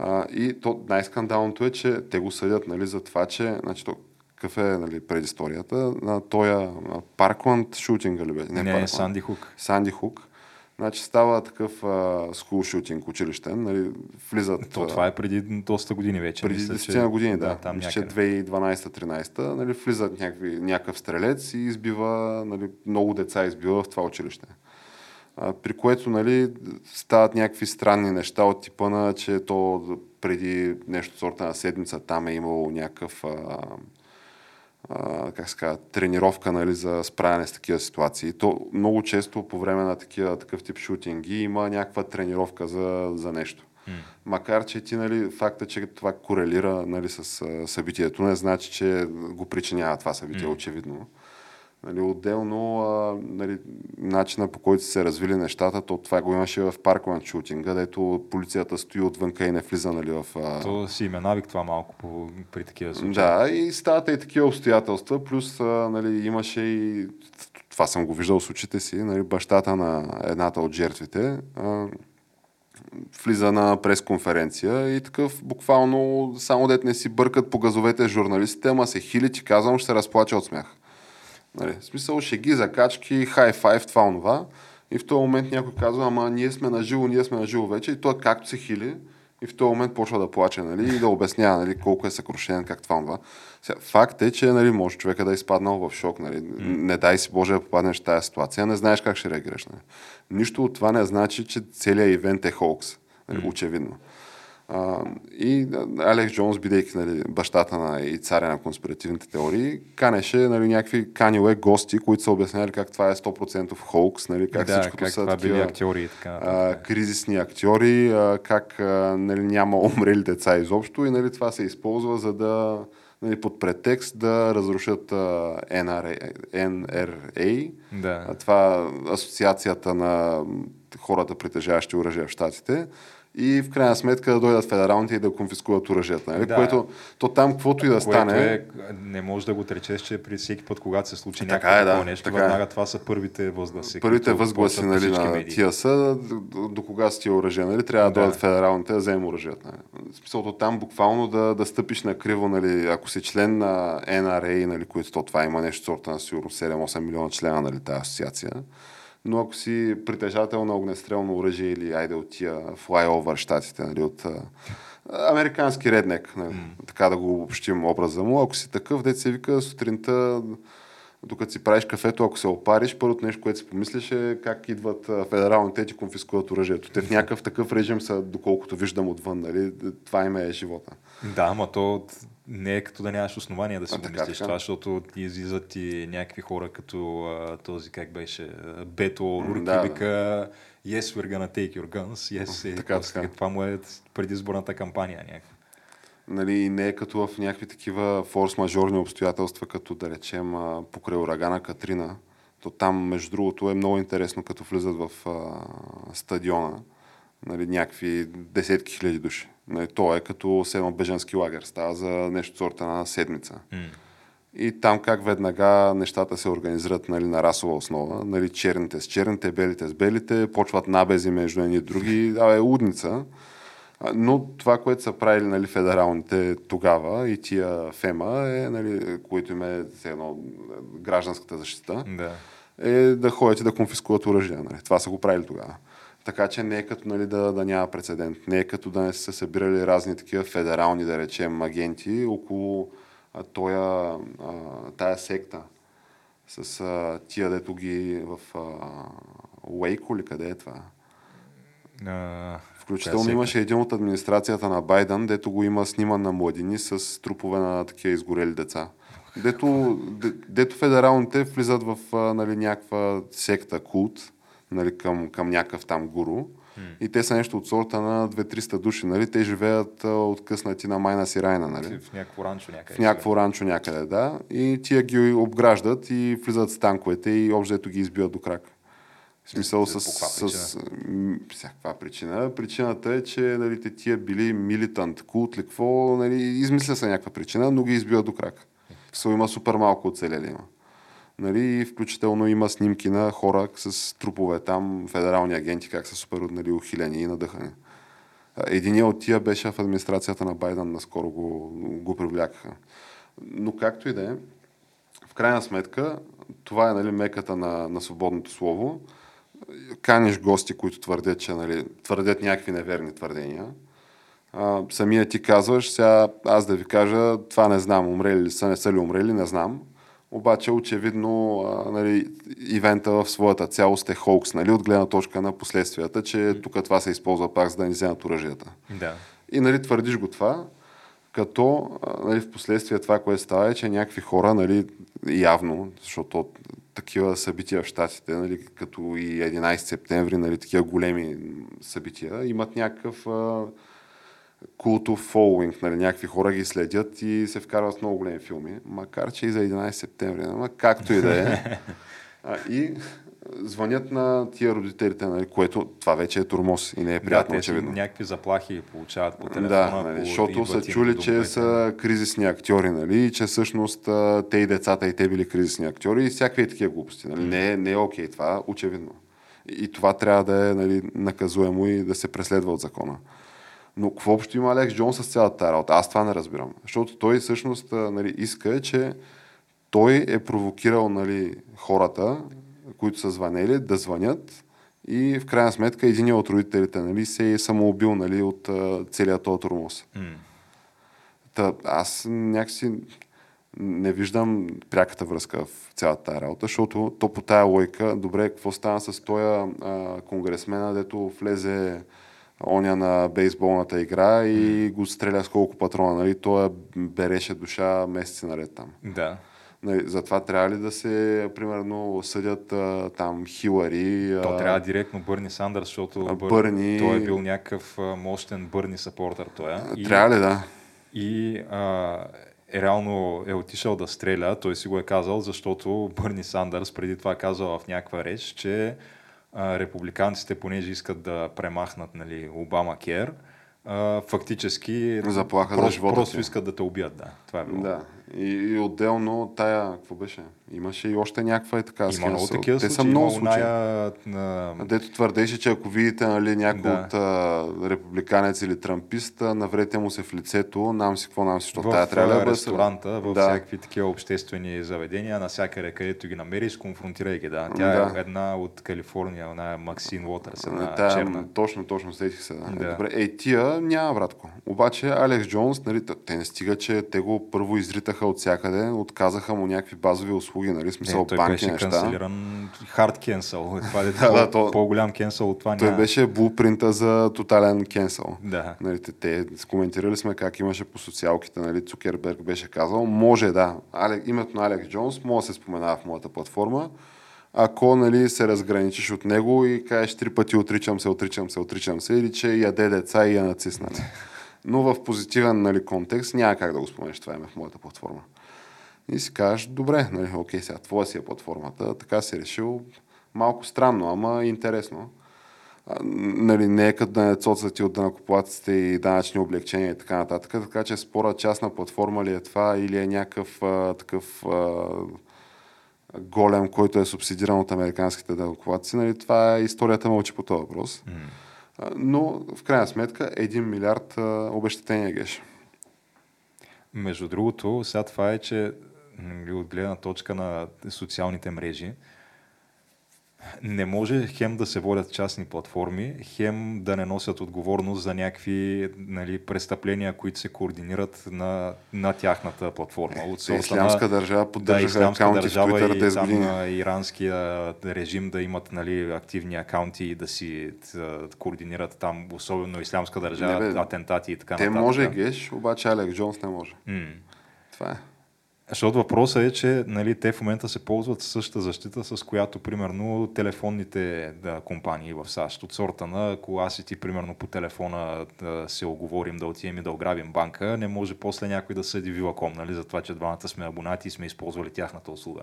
B: А, и то най-скандалното е, че те го съдят нали, за това, че значи, то, какъв е нали, предисторията на тоя Паркланд шутинга ли бе?
A: Не, не
B: Паркланд.
A: Санди Хук.
B: Санди Хук. Значи става такъв скул шутинг училищен, нали, влизат...
A: То, това е преди доста години вече.
B: преди
A: мисля,
B: 10 на години, да.
A: там
B: Мисля, че
A: някъде.
B: 2012-13, нали, влизат някакви, някакъв стрелец и избива, нали, много деца избива в това училище. При което нали, стават някакви странни неща от типа на, че то преди нещо сорта на седмица там е имало някакъв а, а, как се казва, тренировка нали, за справяне с такива ситуации. То много често по време на такива, такъв тип шутинги има някаква тренировка за, за нещо. Макар, че ти, нали, факта, че това корелира нали, с събитието, не значи, че го причинява това събитие,
A: М.
B: очевидно. Нали, отделно, а, нали, начина по който се развили нещата, то това го имаше в Паркланд шутинга, където полицията стои отвънка и не влиза нали, в... А...
A: То си има навик това малко по, при такива случаи.
B: Да, и стават и такива обстоятелства, плюс а, нали, имаше и, това съм го виждал с очите си, нали, бащата на едната от жертвите а, влиза на пресконференция и такъв буквално само дет не си бъркат по газовете журналистите, ама се хили, ти казвам, ще се разплача от смях. Нали, в смисъл, шеги, закачки, хай файв, това, онова. И в този момент някой казва, ама ние сме на живо, ние сме на живо вече. И той както се хили, и в този момент почва да плаче, нали, и да обяснява, нали, колко е съкрушен, как това. Сега, факт е, че, нали, може човека да е изпаднал в шок, нали. Не дай си Боже да попаднеш в тази ситуация, не знаеш как ще реагираш, нали. Нищо от това не значи, че целият ивент е холкс, нали, очевидно. А, и Алекс Джонс, бидейки нали, бащата на и царя на конспиративните теории, канеше нали, някакви каниле гости, които са обясняли как това е 100% холкс, нали, как
A: да,
B: всичкото
A: как
B: са
A: това
B: такива,
A: били актьори и така
B: а, кризисни актьори, а, как а, нали, няма умрели деца изобщо и нали, това се използва за да нали, под претекст да разрушат а, NRA, NRA
A: Да.
B: а, това асоциацията на хората, притежаващи оръжие в Штатите. И в крайна сметка да дойдат федералните и да конфискуват оръжията. Нали?
A: Да.
B: Което, то там, каквото и да
A: Което
B: стане,
A: е, не може да го отречеш, че при всеки път, когато се случи
B: Така
A: някакво
B: е, да,
A: нещо,
B: така е.
A: веднага това са първите възгласи.
B: първите възгласи нали, на
A: медии.
B: тия са, до, до кога си тия оръжия, нали? трябва да,
A: Да.
B: дойдат федералните да вземем оръжията. Нали? В смисълто там буквално да, да стъпиш на криво, нали? ако си член на NRA, нали, които то това има нещо сорта на сигурно 7-8 милиона члена, нали, тази асоциация. Но ако си притежател на огнестрелно оръжие или айде от тия флайовър щатите, нали, от американски реднек, нали, така да го обобщим образа му, ако си такъв, дете се вика сутринта, докато си правиш кафето, ако се опариш, първото нещо, което си помислиш е как идват федералните ти конфискуват оръжието. Те в някакъв такъв режим са, доколкото виждам отвън, нали, това им е живота.
A: Да, ама то не е като да нямаш основания да си
B: А,
A: го
B: така,
A: мислиш
B: така.
A: това, защото ти излизат и някакви хора като а, този, как беше, Бето Руки
B: да, да.
A: вика Yes, we're gonna take your guns. Yes, е,
B: Така, така.
A: Това му е предизборната кампания някаква.
B: Нали, не е като в някакви такива форс-мажорни обстоятелства, като да речем покрай урагана Катрина. То там, между другото, е много интересно, като влизат в а, стадиона нали, някакви десетки хиляди души. Нали, то е като седно беженски лагер. Става за нещо сорта на седмица.
A: М.
B: И там как веднага нещата се организират нали, на расова основа. Нали, черните с черните, белите с белите, почват набези между едни и други. Да, е удница. Но това, което са правили нали, федералните тогава и тия ФЕМА, е, нали, които им е едно, гражданската защита,
A: Да.
B: е да ходят и да конфискуват оръжия. Нали. Това са го правили тогава. Така че не е като нали, да, да няма прецедент. Не е като да не са събирали разни такива федерални, да речем, агенти около а, тоя, а, тая секта с а, тия, дето ги в а, Уейко ли къде е това?
A: А,
B: Включително имаше един от администрацията на Байден, дето го има сниман на младини с трупове на такива изгорели деца. Дето, де- дето федералните влизат в а, нали, някаква секта, култ, нали, към, към някакъв там гуру. И те са нещо от сорта на 2-300 души. Нали? Те живеят а, откъснати на майна си райна. Нали?
A: в някакво ранчо някъде.
B: В някакво ранчо някъде, да. И тия ги обграждат и влизат с танковете и общо ги избиват до крак. В смисъл
A: По
B: с, с, м, всякаква причина. Причината е, че нали, те тия били милитант, култ ли какво, нали, измисля се някаква причина, но ги избиват до крак. Со има супер малко оцелели има. Нали, включително има снимки на хора с трупове там, федерални агенти, как са супер нали, ухилени и надъхани. А, Единият от тия беше в администрацията на Байден, наскоро го, го привлякаха. Но както и да е, в крайна сметка, това е нали, меката на, на свободното слово. Каниш гости, които твърдят, че нали, твърдят някакви неверни твърдения. А, самия ти казваш, сега аз да ви кажа, това не знам, умрели ли са, не са ли умрели, не знам. Обаче очевидно а, нали, ивента в своята цялост е холкс, нали, от гледна точка на последствията, че тук това се използва пак за да ни вземат оръжията.
A: Да.
B: И нали, твърдиш го това, като нали, в последствие това, което става е, че някакви хора, нали, явно, защото такива събития в Штатите, нали, като и 11 септември, нали, такива големи събития, имат някакъв а, култов фолуинг, нали, някакви хора ги следят и се вкарват в много големи филми, макар че и за 11 септември, ама както и да е. А, и звънят на тия родителите, нали, което това вече е турмоз и не е приятно,
A: да,
B: очевидно.
A: някакви заплахи получават по телефона.
B: Да, нали, защото са чули, че са кризисни актьори, нали, че всъщност те и децата и те били кризисни актьори и всякакви такива глупости. Нали. Не, не е окей това, очевидно. И, и това трябва да е нали, наказуемо и да се преследва от закона. Но какво общо има Алекс Джон с цялата тази работа? Аз това не разбирам. Защото той всъщност нали, иска, че той е провокирал нали, хората, които са звънели, да звънят и в крайна сметка един от родителите нали, се е самоубил нали, от целият този турмоз.
A: М.
B: Та, аз някакси не виждам пряката връзка в цялата тази работа, защото то по тая лойка, добре, какво стана с този конгресмена, дето влезе оня на бейсболната игра и го стреля с колко патрона, нали? Той береше душа месеци наред там.
A: Да.
B: Нали, затова трябва ли да се, примерно, съдят а, там Хилари?
A: То
B: а,
A: трябва директно Бърни Сандърс, защото
B: а,
A: Бър...
B: Бърни-
A: той е бил някакъв мощен Бърни сапортър. Той е. И,
B: Трябва ли да?
A: и а, е, реално е отишъл да стреля, той си го е казал, защото Бърни Сандърс преди това е казал в някаква реч, че а, републиканците, понеже искат да премахнат нали, Обама Кер, а, фактически
B: Заплаха за
A: просто,
B: живота
A: просто
B: ти.
A: искат да те убият. Да. Това е било.
B: Да. И, и отделно тая, какво беше? Имаше и още някаква е така
A: Има
B: схема.
A: много
B: Са-
A: такива
B: Те са много
A: има
B: случаи.
A: оная, на...
B: Дето твърдеше, че ако видите нали, някой
A: Да.
B: от а, републиканец или трампист, наврете му се в лицето, нам си какво нам си, защото тая трябва да бъде
A: ресторанта, в
B: да.
A: всякакви такива обществени заведения, навсякъде, където ги намериш, конфронтирай ги. Да. Тя
B: Да.
A: е една от Калифорния, една е Максин Уотърс, една
B: Тая,
A: черна.
B: Точно, точно, сетих се. Да.
A: Да.
B: Е, Добре, ей, тия няма, братко. Обаче Алекс Джонс, нали, те не стига, че те го първо изритаха от всякъде, отказаха му някакви базови услуги, нали, смисъл
A: Е, той
B: банки
A: беше
B: неща.
A: канцелиран хард кенсъл. Това е
B: Да, да, то-
A: по-голям кенсъл от това
B: Той
A: няма.
B: беше блупринта за тотален кенсъл.
A: Да.
B: Нали, те, те коментирали сме как имаше по социалките, нали, Цукерберг беше казал, може да, Алек, името на Алекс Джонс може да се споменава в моята платформа, ако нали, се разграничиш от него и кажеш три пъти отричам се, отричам се, отричам се, или че яде деца и е нацист. Нали. но в позитивен нали, контекст няма как да го споменеш това име в моята платформа. И си кажеш, добре, нали, окей, сега твоя си е платформата, така си решил, малко странно, ама интересно. А, нали, не е като да не цоцат от данакоплатците и данъчни облегчения и така нататък, така че спора частна платформа ли е това или е някакъв а, такъв а, голем, който е субсидиран от американските данъкоплатци, нали, това е историята мълчи по този въпрос. Mm. А, но в крайна сметка 1 милиард а, обещетение геш.
A: Между другото, сега това е, че от гледна точка на социалните мрежи, не може хем да се водят частни платформи, хем да не носят отговорност за някакви нали, престъпления, които се координират на, на тяхната платформа.
B: От ислямска държава поддържа
A: да, ислямска държава
B: в
A: и там на иранския режим да имат нали, активни акаунти и да си да координират там, особено ислямска държава, не, бе, атентати и така
B: нататък. Те може геш, обаче Алек Джонс не може.
A: Mm.
B: Това е.
A: Защото въпросът е, че нали, те в момента се ползват същата защита, с която, примерно, телефонните да, компании в САЩ, от сорта на, ако аз и ти, примерно, по телефона да се оговорим да отидем и да ограбим банка, не може после някой да съди Вилаком, нали, за това, че двамата сме абонати и сме използвали тяхната услуга.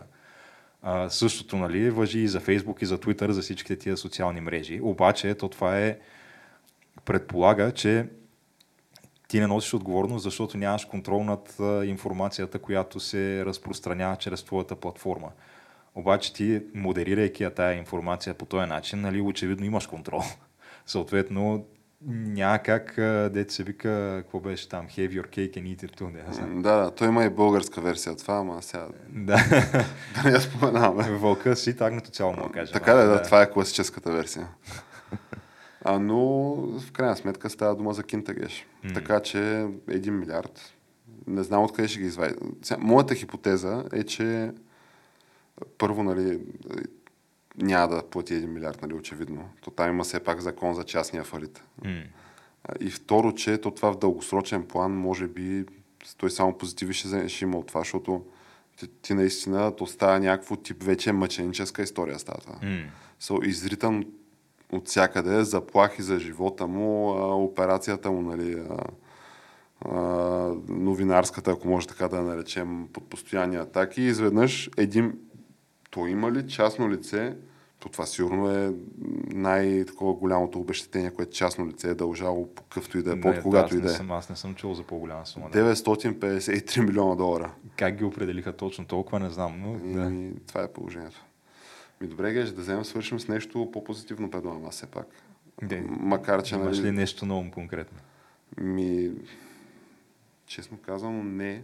A: А, същото нали, въжи и за Фейсбук, и за Twitter, за всичките тия социални мрежи. Обаче, то това е предполага, че ти не носиш отговорност, защото нямаш контрол над информацията, която се разпространява чрез твоята платформа. Обаче ти, модерирайки тая информация по този начин, нали, очевидно имаш контрол. Съответно, няма как, дете се вика, какво беше там, have your cake and eat it too.
B: Не знам. Да, да, той има и българска версия това, ама сега...
A: Да.
B: да не я споменаваме.
A: Вълка си, тагното цяло му кажа.
B: Така да, да, това е класическата версия. А, но в крайна сметка става дума за кинтагеш. Mm. Така че 1 милиард. Не знам откъде ще ги извади. Моята хипотеза е, че първо, нали, няма да плати 1 милиард, нали, очевидно. То там има все пак закон за частния фалит.
A: Mm.
B: И второ, че то това в дългосрочен план, може би, той само позитиви ще, ще има от това, защото ти, ти наистина, то става някакво тип вече мъченическа история става.
A: Mm.
B: So, изритан от всякъде, заплахи за живота му, операцията му, нали, новинарската, ако може така да наречем, под постоянни атаки. И изведнъж един, то има ли частно лице, то това сигурно е най-такова голямото обещетение, което частно лице е дължало по къвто и да е, под когато и да е.
A: Аз не съм чул за по-голяма сума.
B: 953 милиона долара.
A: Как ги определиха точно толкова, не знам, но... Да.
B: И, това е положението. Ми добре, Геш, да вземем свършим с нещо по-позитивно, предлагам аз все пак.
A: Де,
B: Макар, че...
A: Имаш нали, ли нещо ново конкретно?
B: Ми, честно казвам, не.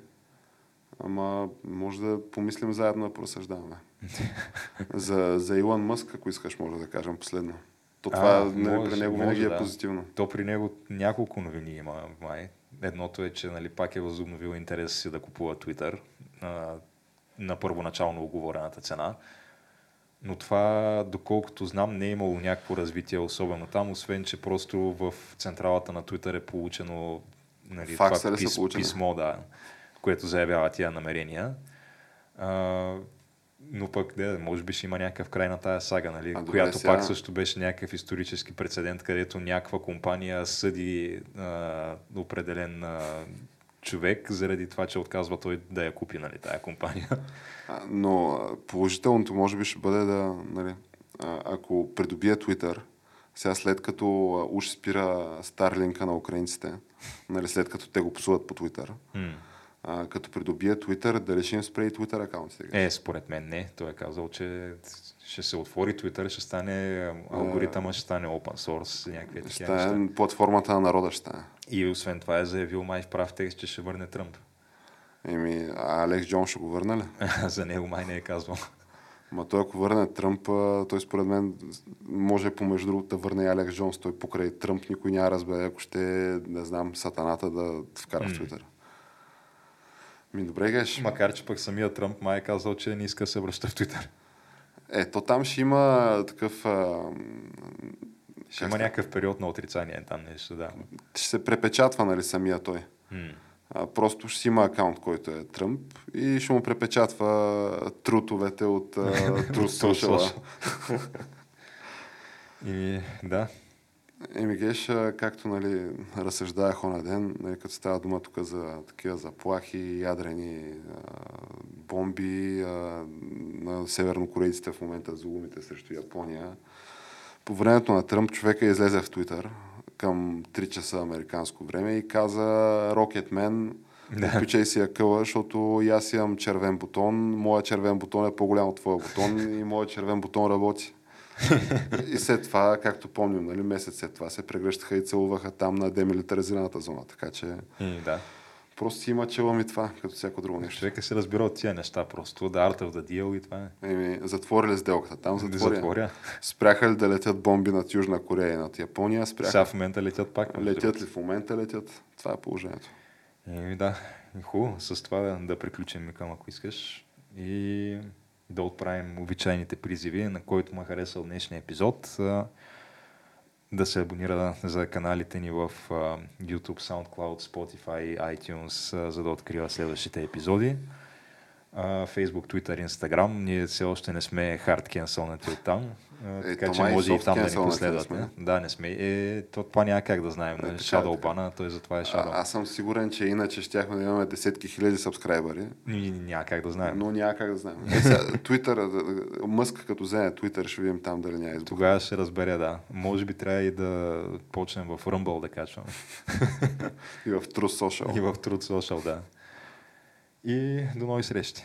B: Ама може да помислим заедно да просъждаваме. за, за Илон Мъск, ако искаш, може да кажем последно. То това а, нали, може, при него винаги е да. позитивно.
A: То при него няколко новини има май. Едното е, че нали, пак е възобновил интереса си да купува Twitter а, на първоначално оговорената цена. Но това, доколкото знам, не е имало някакво развитие особено там, освен, че просто в централата на Twitter е получено нали,
B: Факса
A: това
B: пис,
A: писмо, да, което заявява тия намерения. А, но пък, да, може би ще има някакъв край на тая сага, нали?
B: а,
A: която
B: сега...
A: пак също беше някакъв исторически прецедент, където някаква компания съди а, определен а, човек заради това, че отказва той да я купи, нали, тая компания.
B: Но положителното може би ще бъде да, нали, ако придобие Twitter, сега след като уж спира Старлинка на украинците, нали, след като те го псуват по Twitter,
A: mm.
B: а, като придобие Twitter, да решим спре и Twitter акаунтите.
A: Е, според мен не. Той е казал, че ще се отвори Twitter, ще стане алгоритъма, ще стане open source, някакви
B: такива Ще платформата на народа, ще стане.
A: И освен това е заявил май в прав текст, че ще върне Тръмп.
B: Еми, а Алекс Джон ще го върне ли?
A: За него май не е казвал.
B: Ма той ако върне Тръмп, той според мен може помежду другото да върне Алекс Джонс. Той покрай Тръмп никой няма разбере, ако ще, не знам, сатаната да вкара mm. в Твитър. Ми добре геш.
A: Макар, че пък самия Тръмп май е казал, че не иска да се връща в Твитър.
B: Е, то там ще има такъв... А,
A: ще има някакъв период на отрицание там нещо, да.
B: Ще се препечатва, нали, самия той.
A: Mm.
B: А, просто ще си има акаунт, който е Тръмп и ще му препечатва трутовете от Трут Social.
A: и да.
B: Еми, Геш, както нали, разсъждах оня ден, нали, като става дума тук за такива заплахи, ядрени а, бомби а, на севернокорейците в момента зулумите срещу Япония. По времето на Тръмп човека излезе в Твитър към 3 часа американско време и каза Рокетмен,
A: Да.
B: Отпичай си акъла, защото и аз имам червен бутон, моя червен бутон е по-голям от твоя бутон и моят червен бутон работи. и след това, както помним, нали, месец след това се прегръщаха и целуваха там на демилитаризираната зона. Така че
A: И, да.
B: Просто си има челъм и това, като всяко друго нещо.
A: Човека се разбира от тия неща просто. Да, Art of the Deal и това е.
B: Еми, затворили сделката. Там затворя.
A: Затворя.
B: Спряха ли да летят бомби над Южна Корея и над Япония? Спряха.
A: Сега в момента летят пак.
B: Летят ли в момента? Летят. Това е положението.
A: Еми да, хубаво. С това да, да приключим към, ако искаш. И да отправим обичайните призиви, на който му е харесал днешния епизод. Да се абонира за каналите ни в YouTube, SoundCloud, Spotify, iTunes, за да открива следващите епизоди. Facebook, Twitter, Instagram. Ние все още не сме hard cancelнати от там.
B: Е,
A: така че може и там да ни последвате.
B: сме.
A: Да, не сме. Е, то, това няма как да знаем. Нали?
B: така,
A: Shadow бана, той затова е Shadow.
B: А, аз съм сигурен, че иначе щяхме да имаме десетки хиляди сабскрайбъри,
A: Няма как да знаем.
B: но няма как да знаем. Е, сега, Twitter, Мъск като вземе Twitter, ще видим там дали няма избух.
A: Тогава ще разбере, да. Може би трябва и да почнем в Rumble да качваме.
B: И в True Social.
A: И в Truth Social, да. И до нови срещи.